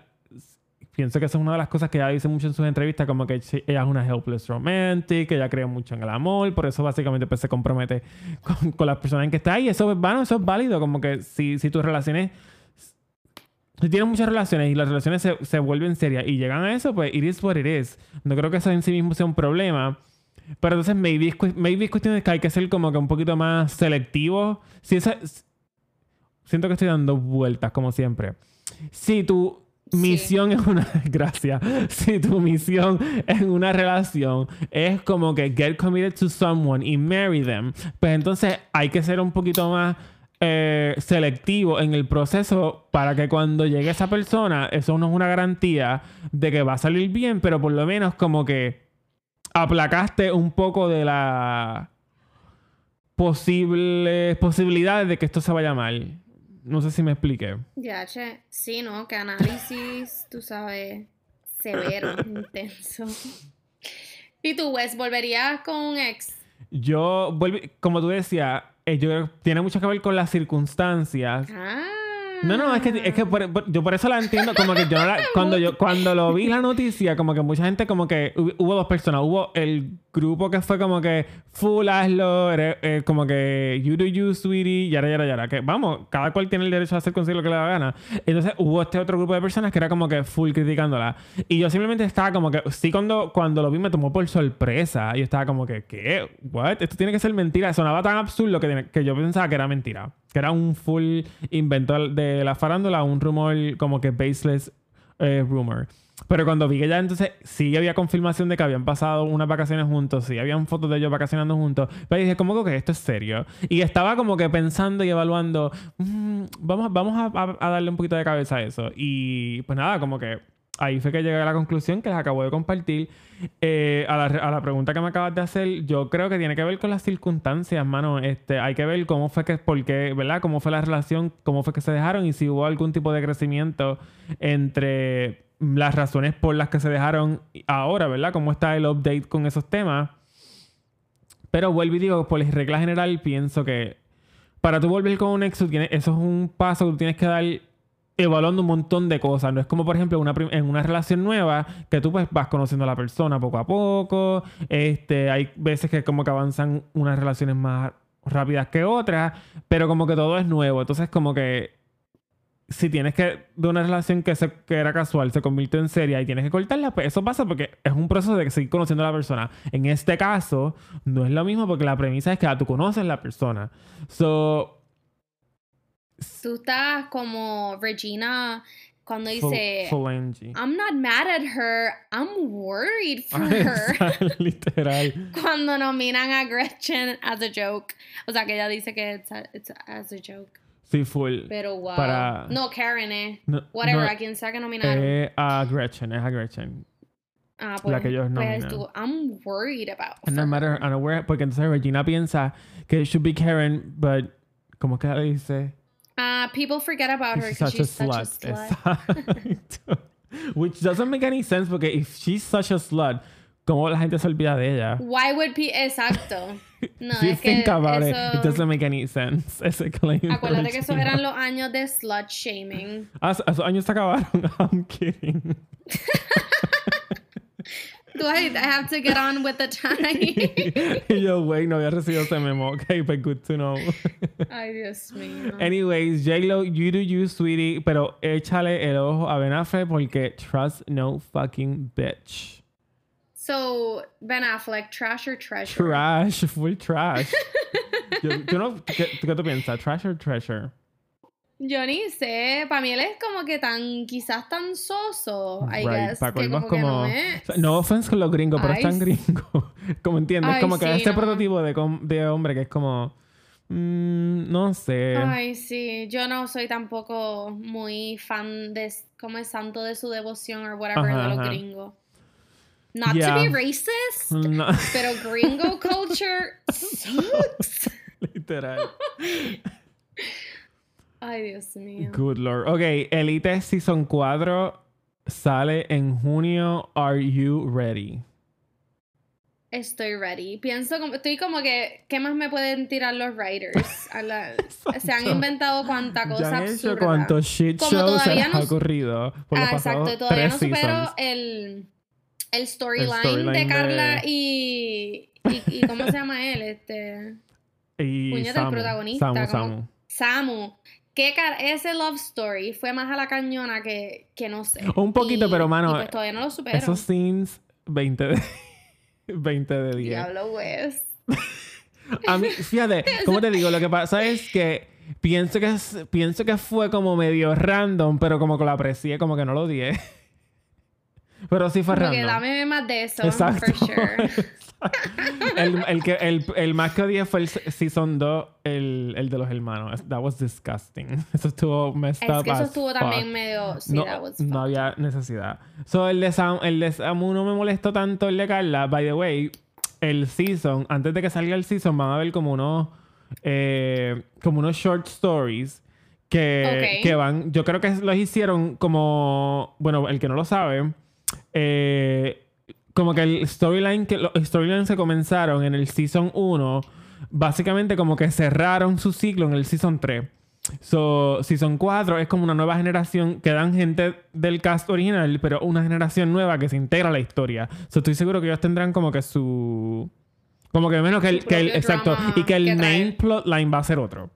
pienso que esa es una de las cosas que ella dice mucho en sus entrevistas, como que ella es una helpless romantic, que ella cree mucho en el amor, por eso básicamente pues, se compromete con, las personas en que está ahí. Eso, bueno, eso es válido, como que si, si tus relaciones si tienes muchas relaciones y las relaciones se, se, vuelven serias y llegan a eso, pues it is what it is. No creo que eso en sí mismo sea un problema. Pero entonces maybe maybe es cuestión de que hay que ser como que un poquito más selectivo. Si esa, siento que estoy dando vueltas como siempre. Si tu misión es una gracia. Si tu misión en una relación es como que get committed to someone y marry them, pues entonces hay que ser un poquito más eh, selectivo en el proceso para que cuando llegue esa persona, eso no es una garantía de que va a salir bien, pero por lo menos como que aplacaste un poco de la posibles posibilidades de que esto se vaya mal. No sé si me expliqué. Ya, che. Sí, ¿no? Que análisis, tú sabes, severo, intenso. ¿Y tú, Wes, volverías con un ex? Yo, como tú decías, eh, yo, tiene mucho que ver con las circunstancias. Ah. No, no, es que, es que yo por eso la entiendo. Como que yo cuando yo cuando lo vi la noticia, como que mucha gente, como que hubo dos personas. Hubo el grupo que fue como que full hazlo, eh, como que you do you, sweetie, yara, yara, yara. Que vamos, cada cual tiene el derecho a hacer consigo lo que le da gana. Entonces hubo este otro grupo de personas que era como que full criticándola. Y yo simplemente estaba como que, sí, cuando, cuando lo vi me tomó por sorpresa. Yo estaba como que, ¿qué? ¿What? Esto tiene que ser mentira. Sonaba tan absurdo que, que yo pensaba que era mentira. Que era un full invento de la farándula, un rumor como que baseless eh, rumor. Pero cuando vi que ya entonces sí había confirmación de que habían pasado unas vacaciones juntos, sí habían fotos de ellos vacacionando juntos, pero dije, ¿cómo que esto es serio? Y estaba como que pensando y evaluando, mm, vamos, vamos a, darle un poquito de cabeza a eso. Y pues nada, como que ahí fue que llegué a la conclusión que les acabo de compartir. Eh, a, la, pregunta que me acabas de hacer, yo creo que tiene que ver con las circunstancias, mano. Este, hay que ver cómo fue que, por qué, ¿verdad? Cómo fue la relación, cómo fue que se dejaron y si hubo algún tipo de crecimiento entre las razones por las que se dejaron ahora, ¿verdad? Cómo está el update con esos temas. Pero vuelvo y digo, por regla general, pienso que para tú volver con un ex, eso es un paso que tú tienes que dar evaluando un montón de cosas. No es como, por ejemplo, en una relación nueva que tú pues vas conociendo a la persona poco a poco. Este, hay veces que como que avanzan unas relaciones más rápidas que otras, pero como que todo es nuevo. Entonces, como que si tienes que, de una relación que, se, que era casual, se convirtió en seria y tienes que cortarla, pues eso pasa porque es un proceso de seguir conociendo a la persona. En este caso, no es lo mismo porque la premisa es que tú conoces a la persona. So. Tú estás como Regina cuando dice I'm not mad at her, I'm worried for her. Literal. cuando nominan a Gretchen as a joke. O sea que ella dice que it's, it's as a joke. Sí, full. Pero wow. Para... No, Karen, eh. Whatever, a quien sea que nominaron. Eh, a Gretchen, es a Gretchen. Ah, pues, la que ellos pues tú, I'm worried about. No matter, I'm aware, porque entonces Regina piensa que it should be Karen, but ¿cómo que dice? Uh, people forget about her because she's such a slut. Which doesn't make any sense porque if she's such a slut, ¿cómo la gente se olvida de ella? Why would be exacto? No, si es que about eso... it, it doesn't make any sense. Ese claim. Acuérdate que esos eran los años de slut shaming. Ah, esos años se acabaron. I'm kidding. Do I, I have to get on with the time? Yo, wait, no había recibido ese memo. Okay, but good to know. Ay, Dios mío. Anyways, J-Lo, you do you, sweetie. Pero échale el ojo a Ben Affleck porque trust no fucking bitch. So, Ben Affleck, trash or treasure? Trash, full trash. yo, no, ¿qué, ¿qué, tú piensas? ¿Trash or treasure? Yo ni sé, para mí él es como que tan, quizás tan soso, I guess, que como, que no es. no offense con los gringos, pero es tan gringo. como entiendes, como que ese prototipo de, de hombre que es como Mm, no sé. Ay, sí. Yo no soy tampoco muy fan de, como es santo de su devoción o whatever de los gringos. Not to be racist, pero gringo culture sucks. Literal. Ay, Dios mío. Good Lord. Ok, Elite Season 4 sale en junio. Are you ready? Estoy ready. Pienso como, estoy como que, ¿qué más me pueden tirar los writers? se han inventado cuánta cosa ya han hecho cuánto shit show se ha ocurrido. ah, exacto. Todavía no supero el, el storyline de Carla y, y, ¿Cómo se llama él? Este. Y Puñeta, el protagonista. Samu, Samu. Samu. ¿Qué ese love story fue más a la cañona que, que no sé. Un poquito, pero mano. Pues todavía no lo supero. Esos scenes 20 de. 20 de 10. Diablo, Wes. a mí, fíjate, como te digo, lo que pasa es que pienso que, pienso que fue como medio random, pero como que lo aprecié, como que no lo odié. Pero sí fue como random. Dame más de eso, Exacto. for sure. el, el, que, el, el, más que odié fue el Season 2, el, el de los hermanos. That was disgusting. Eso estuvo messed up. Es que eso estuvo también medio. Sí, no, that was no había necesidad. So, el de, Sam, el de Samu no me molestó tanto el de Carla. By the way, el season, antes de que salga el season, van a ver como unos. Eh, como unos short stories que, que van. Yo creo que los hicieron como. Bueno, el que no lo sabe. Eh como que el storyline que los storylines se comenzaron en el season 1 básicamente como que cerraron su ciclo en el season 3. So, season 4 es como una nueva generación que dan gente del cast original, pero una generación nueva que se integra a la historia. So, estoy seguro que ellos tendrán como que su como que menos que el, que el exacto y que el main plotline va a ser otro.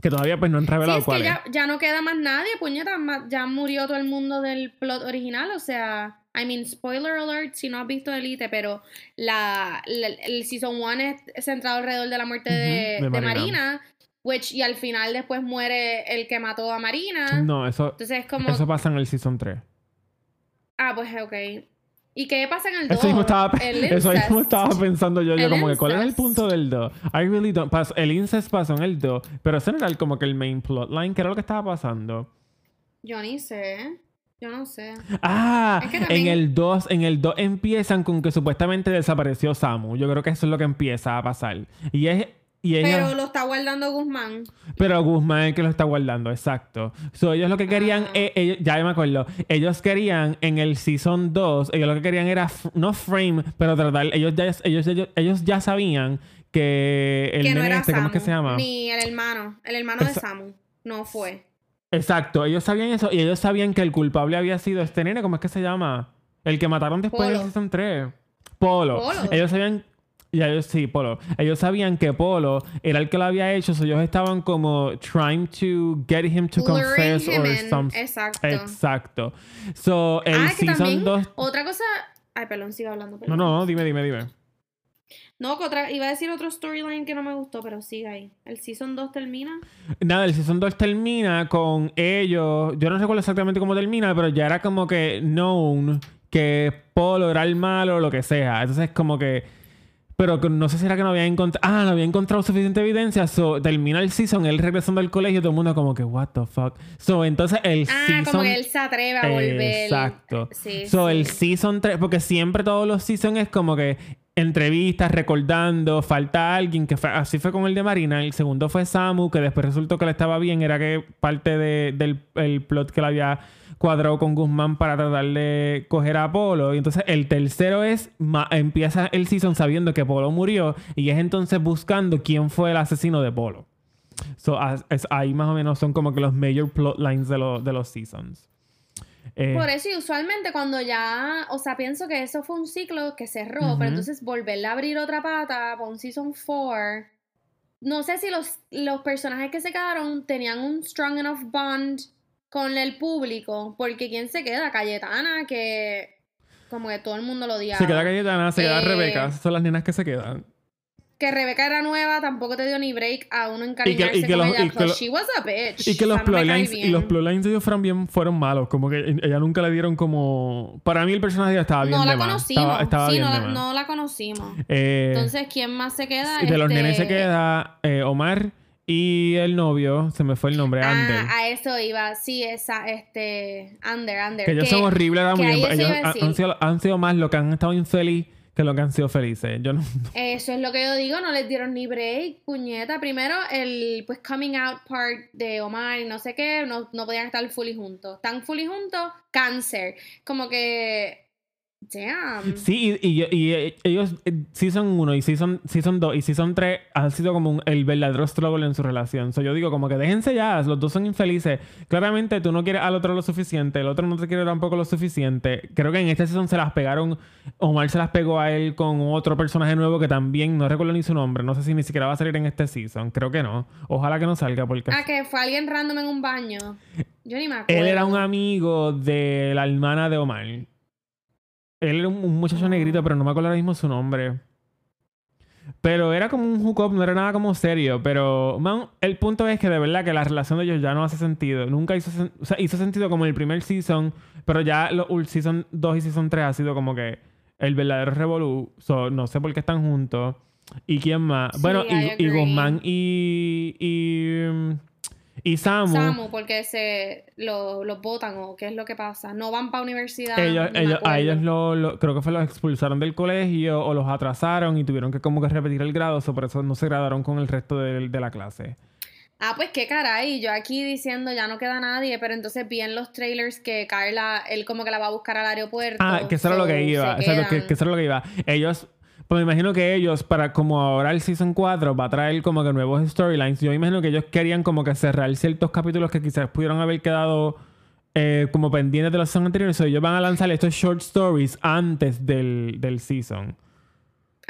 Que todavía pues no han revelado sí, es que Ya, ya, no queda más nadie, puñeta, ya murió todo el mundo del plot original, o sea, I mean, spoiler alert si no has visto Elite, pero la, el Season 1 es centrado alrededor de la muerte de, Marina. which, y al final después muere el que mató a Marina. No, eso, Entonces es como... eso pasa en el Season 3. Ah, pues ok. ¿Y qué pasa en el 2? Eso mismo estaba, eso mismo estaba pensando yo, yo como que ¿cuál es el punto del 2? I really don't... el incest pasó en el 2, pero ese no era como que el main plotline, ¿qué era lo que estaba pasando? Yo ni sé. Yo no sé. Ah, en el 2, en el 2 empiezan con que supuestamente desapareció Samu. Yo creo que eso es lo que empieza a pasar. Y es y pero lo está guardando Guzmán. Pero Guzmán es el que lo está guardando, exacto. So, ellos lo que querían, eh, ya me acuerdo, ellos querían en el Season 2, ellos lo que querían era, no frame, pero tratar, ellos ya, ellos, ellos, ya sabían que el que no era este, ¿cómo es que se llama? Ni el hermano, el hermano de Samu, no fue. Exacto, ellos sabían eso y ellos sabían que el culpable había sido este nene, ¿cómo es que se llama? El que mataron después de Season 3. Polo. Ellos sabían y ellos sí, Polo. Ellos sabían que Polo era el que lo había hecho, so ellos estaban como trying to get him to confess or something. Exacto. Exacto. So, el ah, season 2 Otra cosa, ay, perdón, sigo hablando. No, no, dime, dime, dime. No, otra, iba a decir otro storyline que no me gustó, pero sigue ahí. ¿El Season 2 termina? Nada, el Season 2 termina con ellos. Yo no recuerdo exactamente cómo termina, pero ya era como que known que Polo era el malo o lo que sea. Entonces, como que pero no sé si era que no había encontrado. Ah, no había encontrado suficiente evidencia. So, termina el season, él regresando al colegio, todo el mundo como que, what the fuck. So, entonces el ah, season. como que él se atreve a volver. Exacto. Sí, so, el season 3, porque siempre todos los seasons es como que entrevistas, recordando, falta alguien, que así fue con el de Marina. El segundo fue Samu, que después resultó que le estaba bien, era que parte del el plot que le había cuadrado con Guzmán para tratar de coger a Apolo. Y entonces el tercero es, empieza el season sabiendo que Polo murió y es entonces buscando quién fue el asesino de Polo. Ahí más o menos son como que los major plot lines de, de los seasons. Eh, Por eso, y usualmente cuando ya, o sea, pienso que eso fue un ciclo que cerró, pero entonces volverle a abrir otra pata para un season 4. No sé si los, los personajes que se quedaron tenían un strong enough bond con el público, porque ¿quién se queda? Cayetana, que como que todo el mundo lo odiaba. Se queda Cayetana, se queda Rebeca, esas son las nenas que se quedan. Que Rebeca era nueva, tampoco te dio ni break a uno encariñarse y que, y que con los, ella. Y que, she was a bitch. Y que los plotlines, y los plotlines de ellos fueron bien, fueron malos. Como que ella nunca le dieron como... Para mí el personaje estaba bien no la conocimos. Estaba, sí, no, la, no la conocimos. Eh, Entonces, ¿quién más se queda? De los nenes se este, queda eh, Omar y el novio, se me fue el nombre, Ah, Ander. a eso iba. Sí, esa, este, Ander, Ander. Que ellos son horribles que Ellos han, decir. han sido, han sido más lo que han estado infeliz que lo que han sido felices. Yo no. Eso es lo que yo digo, no les dieron ni break, puñeta. Primero, el pues coming out part de Omar y no sé qué, no, no podían estar fully juntos. Están fully juntos, cáncer. Como que. Damn. Sí, y, y y, eh, ellos, eh, Season 1 y Season, season 2 y Season 3 han sido como un- el verdadero struggle en su relación. So, yo digo, como que déjense ya, los dos son infelices. Claramente tú no quieres al otro lo suficiente, el otro no te quiere tampoco lo suficiente. Creo que en este season se las pegaron, Omar se las pegó a él con otro personaje nuevo que también, no recuerdo ni su nombre, no sé si ni siquiera va a salir en este season. Creo que no. Ojalá que no salga porque... Ah, que fue alguien random en un baño. Yo ni me acuerdo. Él era un amigo de la hermana de Omar. Él era un, muchacho negrito, pero no me acuerdo ahora mismo su nombre. Pero era como un hookup, no era nada como serio. Pero, man, el punto es que de verdad que la relación de ellos ya no hace sentido. Nunca hizo, sen- o sea, hizo sentido como el primer season, pero ya los season 2 y season 3 ha sido como que el verdadero revolú. So, no sé por qué están juntos. ¿Y quién más? Sí, bueno, y, y. Guzmán y, y, y Samu. Samu, porque se lo- los votan o qué es lo que pasa. No van para universidad. ellos, ellos- a ellos lo, lo- creo que fue los expulsaron del colegio o los atrasaron y tuvieron que como que repetir el grado, so por eso no se graduaron con el resto de, de la clase. Ah, pues qué caray, yo aquí diciendo ya no queda nadie, pero entonces vi en los trailers que Carla, él como que la va a buscar al aeropuerto. Ah, que eso era lo que iba, exacto, que, que eso era lo que iba. Ellos, pues me imagino que ellos, para como ahora el Season 4 va a traer como que nuevos storylines, yo imagino que ellos querían como que cerrar ciertos capítulos que quizás pudieron haber quedado eh, como pendientes de los seasons anteriores, so ellos van a lanzar estos short stories antes del, del season.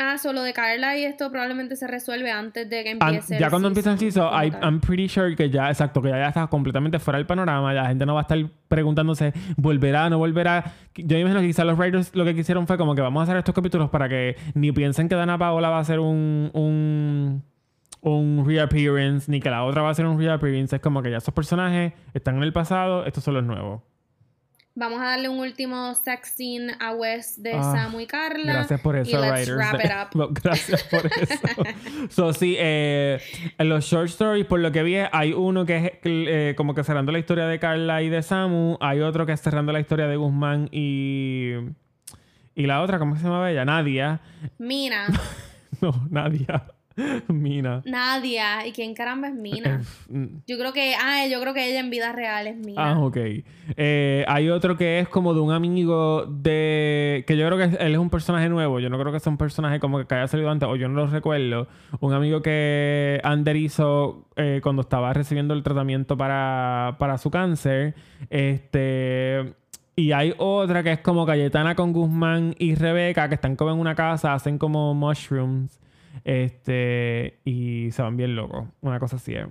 Ah, solo de Carla y esto probablemente se resuelve antes de que empiece. ya el cuando empieza el season, I-. I'm pretty sure que ya, exacto, que ya, ya está completamente fuera del panorama. Ya la gente no va a estar preguntándose, ¿volverá o no volverá? Yo imagino que quizás los writers lo que quisieron fue como que vamos a hacer estos capítulos para que ni piensen que Dana Paola va a hacer un, un, un reappearance, ni que la otra va a hacer un reappearance. Es como que ya esos personajes están en el pasado, estos son los nuevos. Vamos a darle un último sex scene a Wes de Ah, Samu y Carla. Gracias por eso, y let's writers. wrap it up. Gracias por eso. so, sí, eh, en los short stories, por lo que vi, hay uno que es eh, como que cerrando la historia de Carla y de Samu. Hay otro que es cerrando la historia de Guzmán y. Y la otra, ¿cómo se llamaba ella? Nadia. Mina. No, Nadia. Mina. Nadia. ¿Y quién caramba es Mina? Mm. Yo creo que, ah, yo creo que ella en vida real es Mina. Ah, ok. Eh, hay otro que es como de un amigo de... Que yo creo que él es un personaje nuevo. Yo no creo que sea un personaje como que haya salido antes, o yo no lo recuerdo. Un amigo que Ander hizo eh, cuando estaba recibiendo el tratamiento para, para su cáncer. Este... Y hay otra que es como Cayetana con Guzmán y Rebeca, que están como en una casa, hacen como mushrooms. Este... Y se van bien locos. Una cosa así es.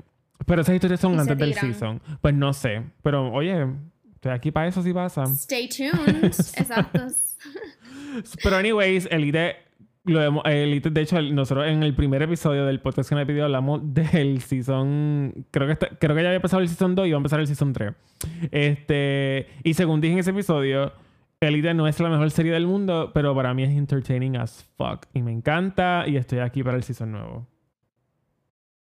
Pero esas historias son antes del season. Pues no sé. Pero oye, estoy aquí para eso si pasa. Stay tuned. Exacto. Pero anyways, Elite, lo hemos- Elite, de hecho, nosotros en el primer episodio del podcast que me pidió hablamos del season, creo que está- creo que ya había pasado el season 2 y va a empezar el season 3. Este, y según dije en ese episodio, Elite no es la mejor serie del mundo, pero para mí es entertaining as fuck y me encanta y estoy aquí para el season nuevo.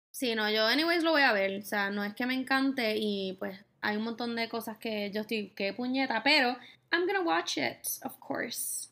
Sí, no, yo anyways lo voy a ver. O sea, no es que me encante y pues hay un montón de cosas que yo estoy, que puñeta, pero I'm gonna watch it, of course.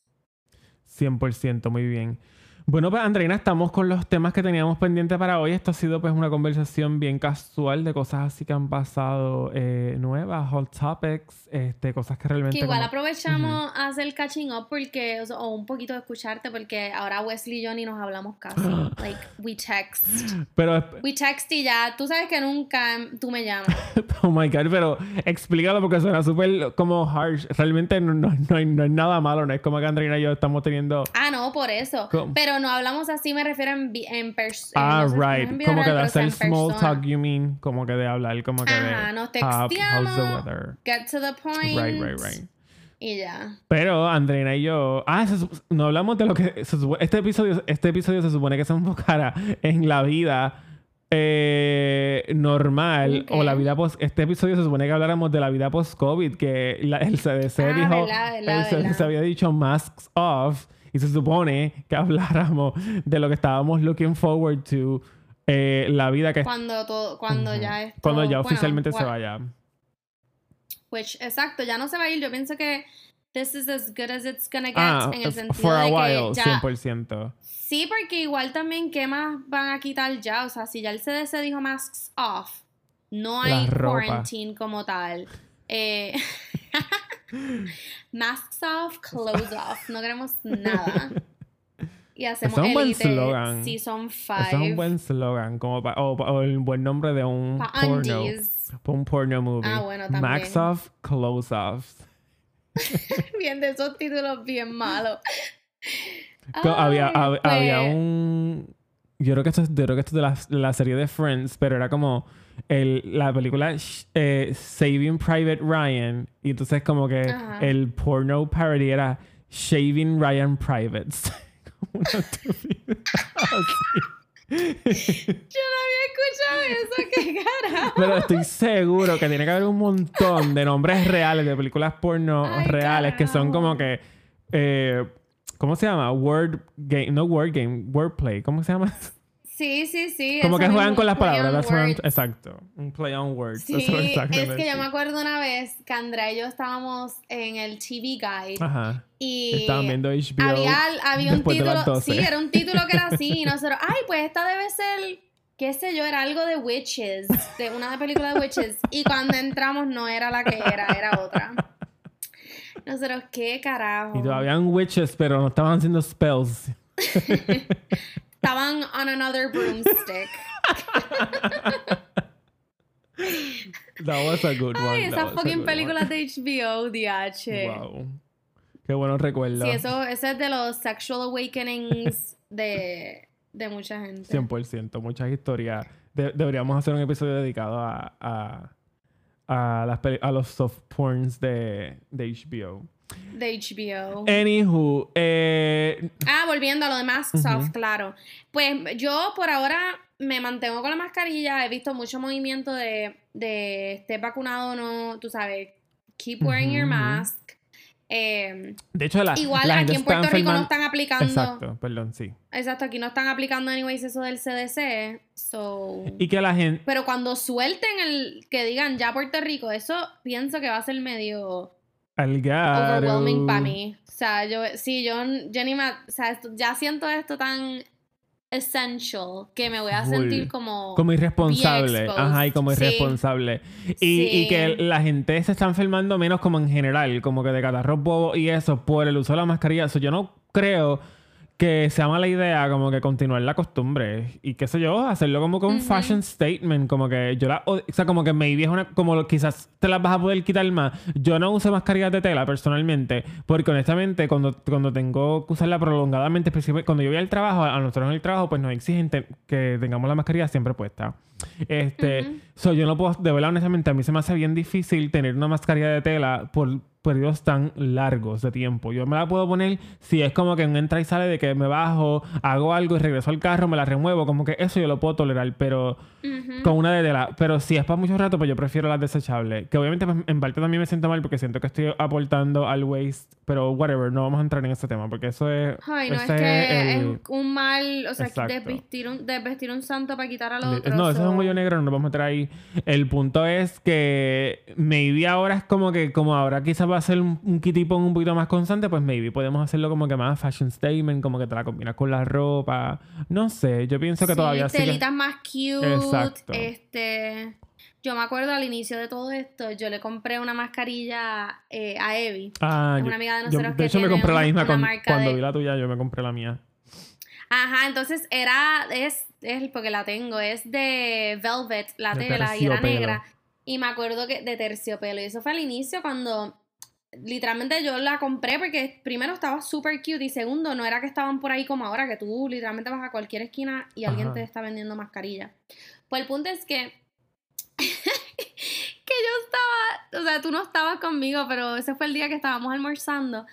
100%, muy bien. Bueno, pues Andreina, estamos con los temas que teníamos pendientes para hoy. Esto ha sido pues una conversación bien casual de cosas así que han pasado eh, nuevas, hot topics, este, cosas que realmente... Que igual como- aprovechamos a hacer catching up porque, o, o un poquito de escucharte porque ahora Wesley y yo ni nos hablamos casi. like, we text. Pero, We text y ya. Tú sabes que nunca tú me llamas. oh my God, pero explícalo porque suena súper como harsh. Realmente no, no, no hay, no hay nada malo, no es como que Andreina y yo estamos teniendo... Ah, no, por eso. ¿Cómo? Pero no hablamos así, me refiero en, en persona. Ah, no sé, right. Como que de pero, hacer small persona. talk, you mean. Como que de hablar, como que Ajá, de... nos "How- how's the texteamos. weather?" Get to the point. Right, right, right. Y ya. Pero Andreina y yo. Ah, se no hablamos de lo que. se este, episodio, este episodio se supone que se enfocara en la vida eh, normal Ok. o la vida post. Este episodio se supone que habláramos de la vida post-COVID, que la- el CDC Ah, dijo. verdad, verdad, el CDC verdad. había dicho masks off y se supone que habláramos de lo que estábamos looking forward to eh, la vida que... Cuando, todo, cuando ya esto, Cuando ya oficialmente se vaya. Which, exacto, ya no se va a ir. Yo pienso que this is as good as it's gonna get ah, en el sentido for a de while, que ya, 100%. Sí, porque igual también, ¿qué más van a quitar ya? O sea, si ya el CDC dijo masks off, no hay quarantine como tal. Eh, masks off, clothes off. No queremos nada. Y hacemos es un buen slogan. Season 5. Es un buen slogan. Como o, el buen nombre de un porno. Un porno movie. Ah, bueno, también. Max off, close off. bien de esos títulos bien malos. había, había, pues un. Yo creo que esto, yo creo que esto es de la, serie de Friends, pero era como el, la película eh, Saving Private Ryan. Y entonces, como que el porno parody era Shaving Ryan Privates. Una Yo no había escuchado eso, qué carajo. Pero estoy seguro que tiene que haber un montón de nombres reales de películas porno reales que son como que. Eh, ¿Cómo se llama? Word game. No word game, wordplay. ¿Cómo se llama? Sí, sí, sí. Como que juegan con las palabras. exacto. Un play on words. Sí, es que yo me acuerdo una vez que Andrea y yo estábamos en el TV Guide. Ajá. Y estaban viendo HBO. Había, había un título. Sí, era un título que era así. Y nosotros, ay, pues esta debe ser. Qué sé yo, era algo de Witches. De una película de Witches. Y cuando entramos no era la que era, era otra. Nosotros, qué carajo. Y todavía eran witches, pero no estaban haciendo spells. Estaban on another broomstick. That was a good one. Ay, esas fucking películas de HBO, DH. Wow. Qué buenos recuerdos. Sí, eso, eso es de los sexual awakenings de, de mucha gente. 100%, muchas historias. deberíamos hacer un episodio dedicado a, a, a, las a los soft porns de, de HBO. De HBO. Anywho. Eh... Ah, volviendo a lo de Mask Soft, claro. Pues yo por ahora me mantengo con la mascarilla. He visto mucho movimiento de, de esté vacunado o no, tú sabes, keep wearing your mask. Eh, de hecho, la, igual aquí en Puerto Rico no están aplicando. Exacto, perdón, sí. Exacto, aquí no están aplicando anyways eso del CDC. So, y que la gente. Pero cuando suelten el que digan ya Puerto Rico, eso pienso que va a ser medio overwhelming para mí. O sea, yo, sí, yo, Jenny o sea, ya siento esto tan essential que me voy a sentir como como irresponsable. ajá y como irresponsable. Y, y, que la gente se está enfermando menos como en general como que de catarros bobos y eso por el uso de la mascarilla. Eso yo no creo que sea mala idea como que continuar la costumbre y qué sé yo, hacerlo como que un fashion statement, como que yo la, o sea, como que maybe es una, como quizás te las vas a poder quitar más. Yo no uso mascarillas de tela personalmente, porque honestamente cuando, cuando tengo que usarla prolongadamente, especialmente cuando yo voy al trabajo, a nosotros en el trabajo, pues nos exigen que tengamos la mascarilla siempre puesta. Este, yo no puedo, de verdad, honestamente, a mí se me hace bien difícil tener una mascarilla de tela por periodos tan largos de tiempo. Yo me la puedo poner si es como que en entra y sale de que me bajo, hago algo y regreso al carro, me la remuevo, como que eso yo lo puedo tolerar, pero con una de tela. Pero si es para mucho rato, pues yo prefiero las desechables. Que obviamente pues, en parte también me siento mal porque siento que estoy aportando al waste, pero whatever, no vamos a entrar en ese tema porque eso es... Ay, no, es que es un mal, o sea, desvestir un, desvestir un santo para quitar a los otros. No, eso es un hoyo negro, no nos vamos a meter ahí. El punto es que maybe ahora es como que, como ahora quizás va a ser un, un un poquito más constante, pues maybe podemos hacerlo como que más fashion statement, como que te la combinas con la ropa. No sé, yo pienso que todavía sí. Telitas más cute. Exacto. Este. Yo me acuerdo al inicio de todo esto, yo le compré una mascarilla eh, a Evi. Ah, una amiga de nosotros de hecho, me compré la misma cuando vi la tuya, yo me compré la mía. Ajá, entonces era, es, es porque la tengo, es de velvet, la tela, y era negra. Y me acuerdo que de terciopelo. Y eso fue al inicio cuando literalmente yo la compré porque primero estaba súper cute y segundo no era que estaban por ahí como ahora que tú literalmente vas a cualquier esquina y alguien te está vendiendo mascarilla. Pues el punto es que que yo estaba, o sea, tú no estabas conmigo, pero ese fue el día que estábamos almorzando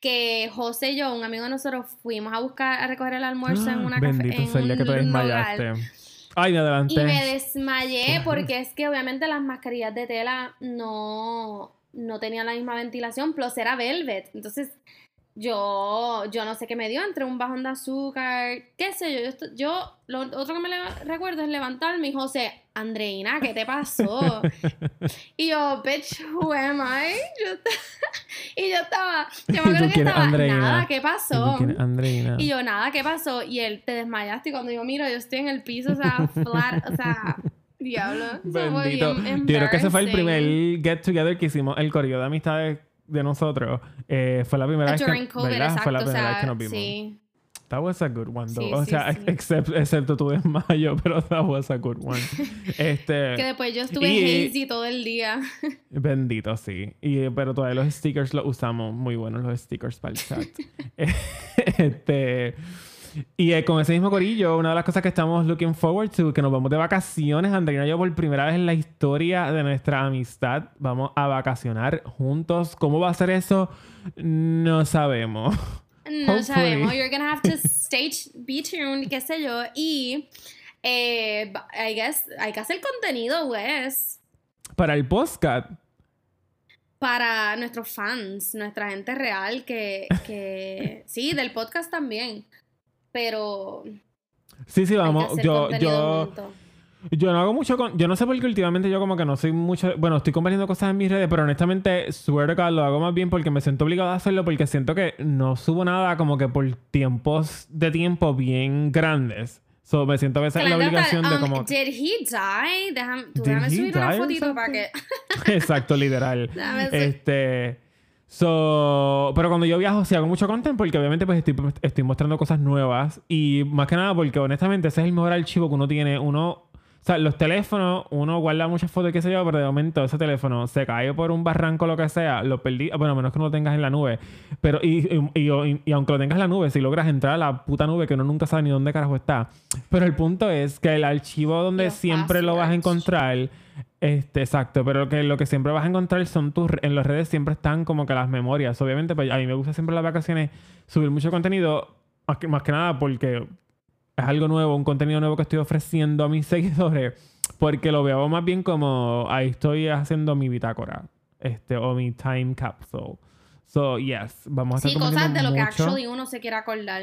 que José y yo, un amigo de nosotros, fuimos a buscar a recoger el almuerzo en una Bendito sea el día que te desmayaste. Ay, adelante. Y me desmayé porque es que obviamente las mascarillas de tela no no tenía la misma ventilación, plus era velvet. Entonces, yo, yo no sé qué me dio, entre un bajón de azúcar, qué sé yo. Yo, yo lo otro que me recuerdo es levantarme y José, Andreina, ¿qué te pasó? y yo, bitch, who am I? y yo estaba, yo me acuerdo que estaba, nada, ¿qué pasó? Y yo, nada, ¿qué pasó? Y él, te desmayaste y cuando yo miro, yo estoy en el piso, o sea, flat, o sea... Diablo. Bendito. Yo creo que ese fue el primer get together que hicimos, el corrido de amistades de nosotros, eh, fue la primera vez que, COVID, exacto, fue la primera vez que nos vimos. Sí. That was a good one, though. o sea, excepto tu desmayo, pero that was a good one. Este, que después yo estuve y, hazy todo el día. bendito, sí. Y, pero todavía los stickers los usamos. Muy buenos los stickers para el chat. este... Y eh, con ese mismo corillo, una de las cosas que estamos looking forward to, que nos vamos de vacaciones, Andreina y yo por primera vez en la historia de nuestra amistad, vamos a vacacionar juntos. ¿Cómo va a ser eso? No sabemos. No sabemos. You're gonna have to stay, be tuned, qué sé yo. Y, eh, I guess, hay que hacer contenido, pues. Para el podcast para nuestros fans, nuestra gente real, que, que sí, del podcast también. Pero. Sí, sí, vamos. Yo, yo. Yo no hago mucho con... Yo no sé por qué últimamente yo como que no soy mucho... Bueno, estoy compartiendo cosas en mis redes, pero honestamente, swear to lo hago más bien porque me siento obligado a hacerlo porque siento que no subo nada como que por tiempos de tiempo bien grandes. So, me siento a veces en la obligación de um, como... Did he die? Déjame, tú déjame subir una fotito para que... Exacto, literal. este... So, pero cuando yo viajo sí hago mucho content porque obviamente pues estoy, estoy mostrando cosas nuevas y más que nada porque honestamente ese es el mejor archivo que uno tiene. Uno o sea, los teléfonos, uno guarda muchas fotos y qué sé yo, pero de momento ese teléfono se cae por un barranco o lo que sea, lo perdí. Bueno, a menos que no lo tengas en la nube. Pero, y, y, aunque lo tengas en la nube, si logras entrar a la puta nube que uno nunca sabe ni dónde carajo está. Pero el punto es que el archivo donde siempre lo vas a encontrar. Este, exacto, pero que lo que siempre vas a encontrar son tus. En las redes siempre están como que las memorias. Obviamente, pues a mí me gusta siempre las vacaciones subir mucho contenido. Más que, más que nada porque es algo nuevo, un contenido nuevo que estoy ofreciendo a mis seguidores, porque lo veo más bien como ahí estoy haciendo mi bitácora, este, o mi time capsule. So, yes, vamos a estar Sí, cosas de lo que actually uno se quiera acordar.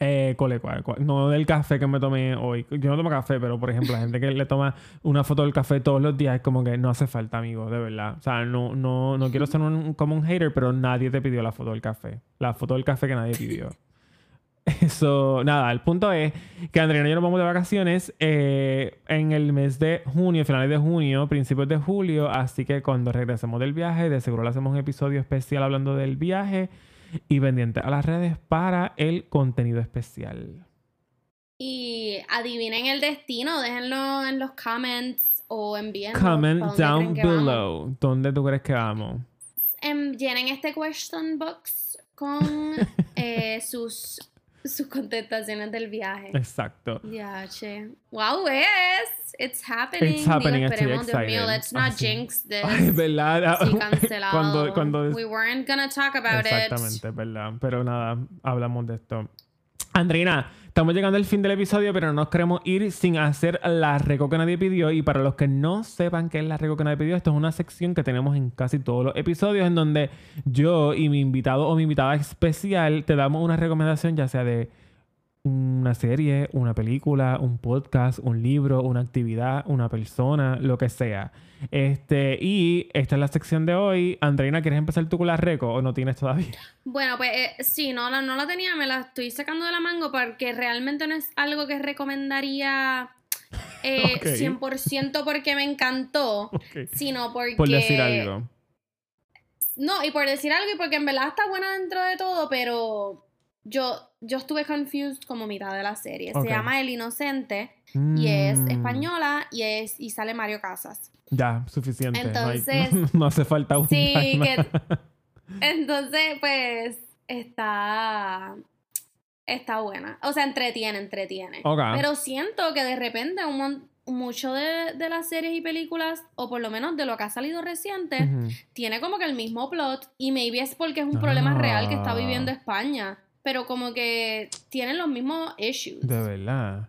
Eh, cole, cual, No del café que me tomé hoy. Yo no tomo café, pero por ejemplo, la gente que le toma una foto del café todos los días es como que no hace falta, amigo, de verdad. O sea, no, no, no quiero ser un, como un hater, pero nadie te pidió la foto del café. La foto del café que nadie pidió. Eso, nada, el punto es que Andrea y yo nos vamos de vacaciones eh, en el mes de junio, finales de junio, principios de julio. Así que cuando regresemos del viaje, de seguro le hacemos un episodio especial hablando del viaje y pendiente a las redes para el contenido especial. Y adivinen el destino, déjenlo en los comments o envíen. Comment down below. ¿Dónde tú crees que vamos? Em, llenen este question box con eh, sus sus contestaciones del viaje. Exacto. Ya, che. Wow, es. It's happening. It's happening. Digo, esperemos, Dios mío, let's not jinx this. Ay, verdad. Sí, cancelado. cuando, cuando... We weren't gonna talk about it. Exactamente, verdad. Pero nada, hablamos de esto. Andrina, estamos llegando al fin del episodio, pero no nos queremos ir sin hacer la reco que nadie pidió. Y para los que no sepan qué es la reco que nadie pidió, esto es una sección que tenemos en casi todos los episodios en donde yo y mi invitado o mi invitada especial te damos una recomendación, ya sea de una serie, una película, un podcast, un libro, una actividad, una persona, lo que sea. Este, y esta es la sección de hoy. Andreina, ¿quieres empezar tú con la reco o no tienes todavía? Bueno, pues eh, sí, no la, no la tenía, me la estoy sacando de la mango porque realmente no es algo que recomendaría eh, 100% porque me encantó, sino porque... Por decir algo. No, y por decir algo y porque en verdad está buena dentro de todo, pero yo, yo estuve confused como mitad de la serie. Se llama El Inocente y es mm. española y es y sale Mario Casas. Ya, suficiente. Entonces, no, hace falta un Sí, que entonces pues está está buena. O sea, entretiene, entretiene. Pero siento que de repente un mucho de, de, las series y películas, o por lo menos de lo que ha salido reciente, tiene como que el mismo plot y maybe es porque es un problema real que está viviendo ah. España pero como que tienen los mismos issues. De verdad.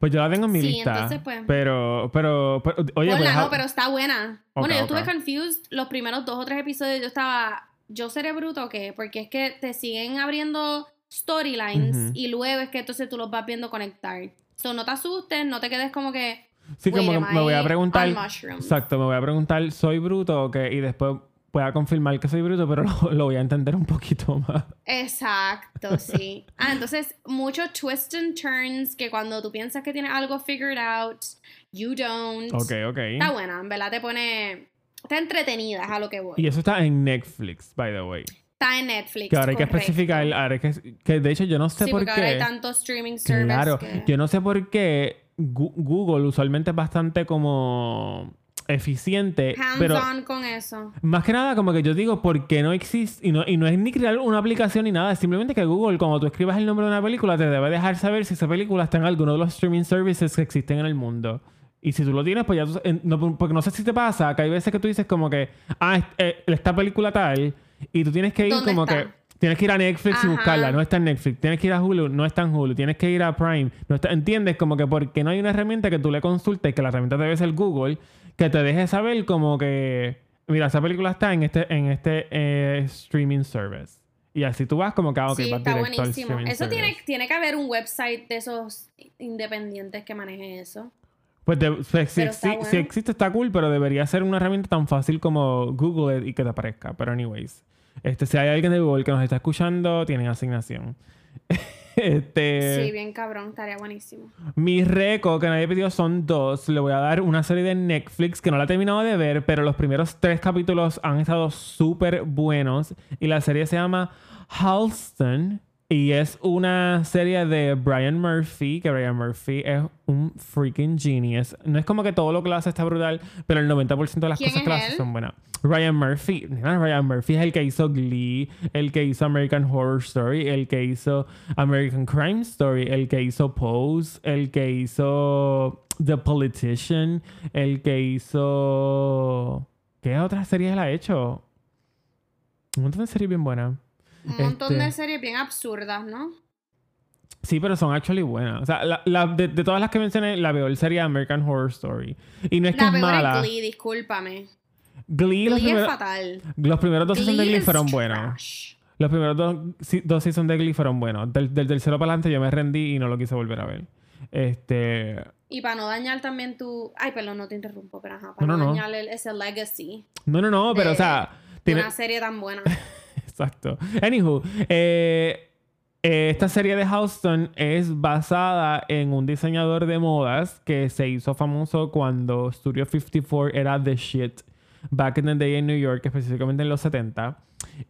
Pues yo la tengo en mi sí, lista. Entonces, pues, pero, pero, pero, oye, pues, no, pero está buena. bueno, yo estuve confused los primeros dos o tres episodios. Yo estaba, ¿yo seré bruto o qué? Porque es que te siguen abriendo storylines y luego es que entonces tú los vas viendo conectar. So, no te asustes, no te quedes como que. Sí, como que me voy a preguntar. Exacto, me voy a preguntar, ¿soy bruto o qué? Y después pueda confirmar que soy bruto, pero lo, voy a entender un poquito más. Exacto, sí. Ah, entonces, muchos twists and turns que cuando tú piensas que tienes algo figured out, you don't. Ok, ok. Está buena, en verdad te pone. Está entretenida, es a lo que voy. Y eso está en Netflix, by the way. Está en Netflix. Que ahora hay que especificar, ahora que, que de hecho yo no sé sí, por qué. Ahora hay tantos streaming services. Claro, yo no sé por qué Google usualmente es bastante como eficiente. pero con eso. Más que nada, como que yo digo, ¿por qué no existe? Y no, y no es ni crear una aplicación ni nada, es simplemente que Google, cuando tú escribas el nombre de una película, te debe dejar saber si esa película está en alguno de los streaming services que existen en el mundo. Y si tú lo tienes, pues ya tú, no, porque no sé si te pasa, que hay veces que tú dices como que, ah, eh, esta película tal, y tú tienes que ir como que Tienes que ir a Netflix y buscarla, no está en Netflix. Tienes que ir a Hulu, no está en Hulu. Tienes que ir a Prime, no está. ¿Entiendes? Como que porque no hay una herramienta que tú le consultes, que la herramienta debe ser Google, que te deje saber como que, mira, esa película está en este, en este eh, streaming service. Y así tú vas como que, ah, ok, sí, está buenísimo. eso tiene, tiene que haber un website de esos independientes que maneje eso. Pues, pues si, si, existe está cool, pero debería ser una herramienta tan fácil como Google y que te aparezca. Pero anyways, este, si hay alguien de Google que nos está escuchando, tienen asignación. Este, sí, bien cabrón, estaría buenísimo. Mi reco que nadie pidió son dos. Le voy a dar una serie de Netflix que no la he terminado de ver, pero los primeros tres capítulos han estado súper buenos. Y la serie se llama Halston. Y es una serie de Brian Murphy, que Brian Murphy es un freaking genius. No es como que todo lo que hace está brutal, pero el 90% de las cosas que hace son buenas. Ryan Murphy. Ryan Murphy es el que hizo Glee, el que hizo American Horror Story, el que hizo American Crime Story, el que hizo Pose, el que hizo The Politician, el que hizo... ¿Qué otras series él ha hecho? Un montón de series bien buenas. Un montón de este series bien absurdas, ¿no? Sí, pero son actually buenas. O sea, la, de, todas las que mencioné, la veo el serie American Horror Story. Y no es que es mala. Glee, discúlpame. Glee, los, primeros, es fatal. los primeros dos seasons de Glee fueron buenos. Los primeros dos, dos seasons de Glee fueron buenos. Del, del tercero para adelante yo me rendí y no lo quise volver a ver. Este. Y para no dañar también tu. Ay, perdón, no te interrumpo, pero ajá. Para no, dañar ese legacy. No, no, no, pero o sea. Tiene... Una serie tan buena. Exacto. Anywho, eh, eh, esta serie de Houston es basada en un diseñador de modas que se hizo famoso cuando Studio 54 era the shit back in the day en New York, específicamente en los 70.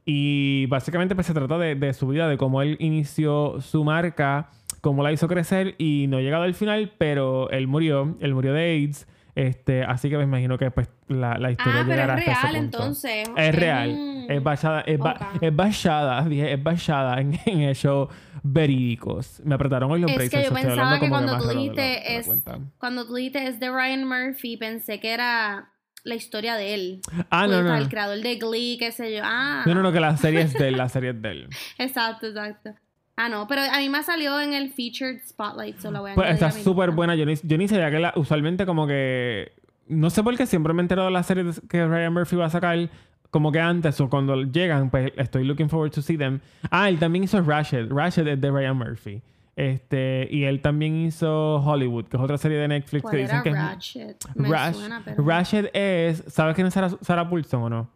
Y básicamente pues se trata de, de su vida, de cómo él inició su marca, cómo la hizo crecer y no ha llegado al final, pero él murió, él murió de AIDS. Este, así que me imagino que pues la, la historia ah, llegará pero es real, entonces. Es real. Es basada, es, es basada, dije, es basada en, en hechos verídicos. Me apretaron hoy los Es que yo pensaba que cuando tú dijiste es, cuando tú dijiste es de Ryan Murphy, pensé que era la historia de él. Ah, no, no. El creador de Glee, qué sé yo. Ah. No, no, no, que la serie es de él, la serie es de él. exacto, exacto. Ah, no, pero a mí me salió en el featured spotlight, solo voy a Pues está súper buena. Yo ni, yo ni sabía que la, usualmente como que... No sé por qué siempre me he enterado de las series que Ryan Murphy va a sacar como que antes o cuando llegan, pues estoy looking forward to see them. Ah, él también hizo Ratchet. Ratchet es de Ryan Murphy. Este, y él también hizo Hollywood, que es otra serie de Netflix que dicen que Ratchet? es. Me suena, pero... Ratchet es. ¿Sabes quién es Sarah, Sarah Paulson o no?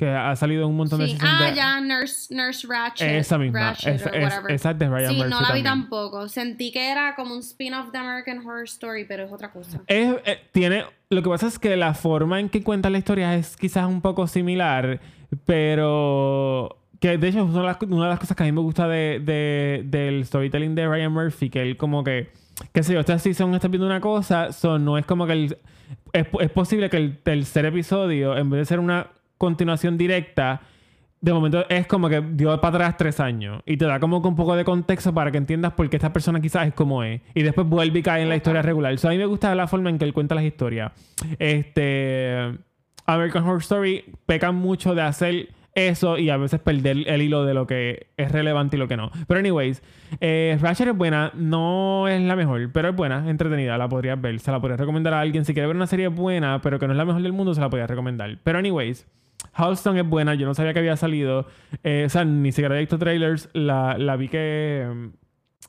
Que ha salido un montón sí. de Ah, ya, Nurse, Nurse Ratchet. Esa misma. es, esa es de Ryan Sí, no la vi tampoco. Sentí que era como un spin-off de American Horror Story, pero es otra cosa. Es, eh, tiene, lo que pasa es que la forma en que cuenta la historia es quizás un poco similar, pero que de hecho una de las cosas que a mí me gusta de, de, del storytelling de Ryan Murphy, que él como que, qué sé yo, esta season está viendo una cosa, son no es como que el, es, es posible que el tercer episodio, en vez de ser una continuación directa, de momento es como que dio para atrás tres años y te da como un poco de contexto para que entiendas por qué esta persona quizás es como es y después vuelve y cae en la historia regular. So, a mí me gusta la forma en que él cuenta las historias. Este American Horror Story peca mucho de hacer eso y a veces perder el hilo de lo que es relevante y lo que no. Pero anyways, eh, Ratchet es buena, no es la mejor, pero es buena, entretenida, la podrías ver, se la podrías recomendar a alguien. Si quiere ver una serie buena, pero que no es la mejor del mundo, se la podrías recomendar. Pero anyways, Halston es buena, yo no sabía que había salido. Eh, o sea, ni siquiera había visto trailers. La, la vi que,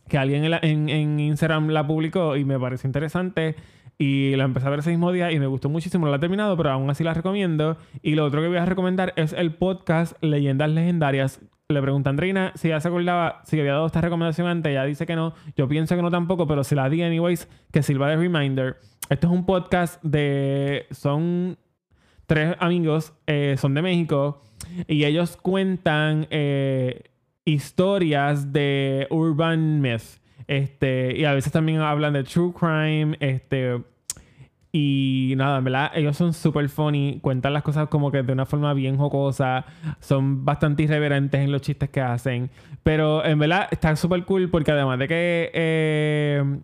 que alguien en, en, Instagram la publicó y me pareció interesante. Y la empecé a ver ese mismo día y me gustó muchísimo. No la he terminado, pero aún así la recomiendo. Y lo otro que voy a recomendar es el podcast Leyendas Legendarias. Le pregunté a Andreina si ya se acordaba, si había dado esta recomendación antes. Ella dice que no. Yo pienso que no tampoco, pero si la di anyways, que sirva de reminder. Esto es un podcast de... Son tres amigos, eh, son de México. Y ellos cuentan eh, historias de urban myth. Este, y a veces también hablan de true crime. Este, y nada, en verdad, ellos son súper funny. Cuentan las cosas como que de una forma bien jocosa. Son bastante irreverentes en los chistes que hacen. Pero en verdad está súper cool porque además de que eh,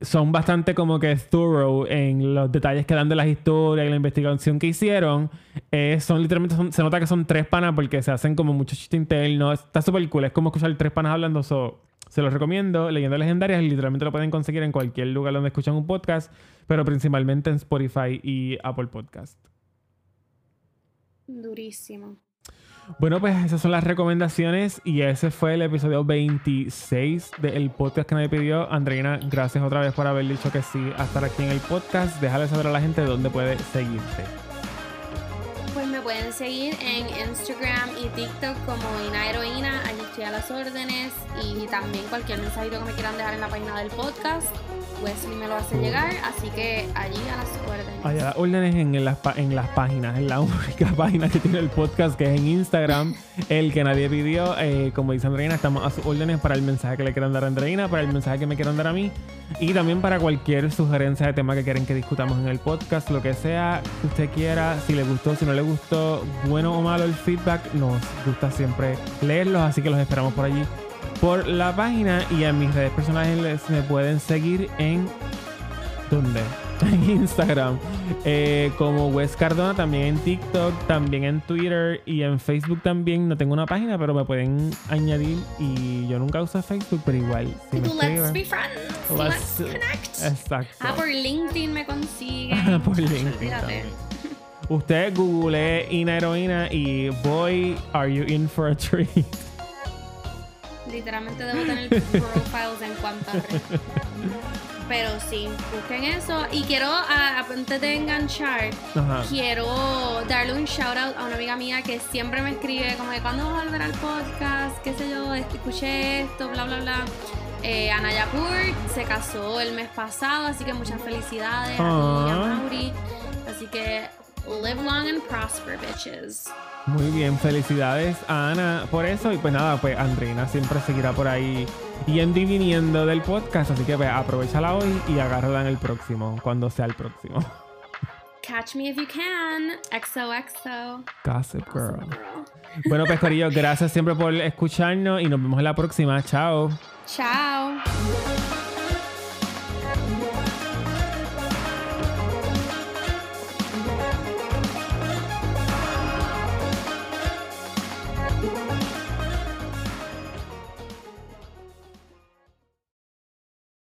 son bastante como que thorough en los detalles que dan de las historias y la investigación que hicieron. Eh, son literalmente, se nota que son tres panas porque se hacen como mucho chiste interno. Está súper cool. Es como escuchar tres panas hablando. se los recomiendo. Leyendas legendarias, literalmente lo pueden conseguir en cualquier lugar donde escuchan un podcast, pero principalmente en Spotify y Apple Podcast. Durísimo. Bueno, pues esas son las recomendaciones y ese fue el episodio 26 del podcast que nadie pidió. Andreina, gracias otra vez por haber dicho que sí a estar aquí en el podcast. Déjale saber a la gente dónde puede seguirte. Pues pueden seguir en Instagram y TikTok como Ina Heroína, allí estoy a las órdenes y también cualquier mensajito que me quieran dejar en la página del podcast Wesley me lo hace llegar, así que allí a las órdenes. Allá las órdenes en las, en las páginas, en la única página que tiene el podcast, que es en Instagram, el que nadie pidió. Eh, como dice Andreina, estamos a sus órdenes para el mensaje que le quieran dar a Andreina, para el mensaje que me quieran dar a mí, y también para cualquier sugerencia de tema que quieren que discutamos en el podcast, lo que sea que usted quiera, si le gustó, si no le gustó, bueno o malo el feedback, nos gusta siempre leerlos, así que los esperamos por allí por la página y a mis redes personales me pueden seguir en ¿dónde? En Instagram eh, como Wes Cardona, también en TikTok, también en Twitter y en Facebook también. No tengo una página, pero me pueden añadir y yo nunca uso Facebook, pero igual. Si let's be friends. Let's, connect. Exacto. Ah, por LinkedIn me consiguen. por LinkedIn. Usted google Ina Heroína y boy, are you in for a treat. Literalmente debo tener profiles en cuanto a Pero sí, busquen eso. Y quiero, antes de enganchar, quiero darle un shout out a una amiga mía que siempre me escribe como de cuándo vas a volver al podcast, qué sé yo, escuché esto, bla, bla, bla. Eh, Anayapur se casó el mes pasado, así que muchas felicidades a a Mauri. Así que live long and prosper, bitches. Muy bien, felicidades a Ana por eso. Y pues nada, pues Andreina siempre seguirá por ahí yendo y viniendo del podcast. Así que pues aprovechala hoy y agárrala en el próximo, cuando sea el próximo. Catch me if you can. XOXO. Gossip Girl. Bueno, pues Corillo, gracias siempre por escucharnos y nos vemos en la próxima. Chao. Chao.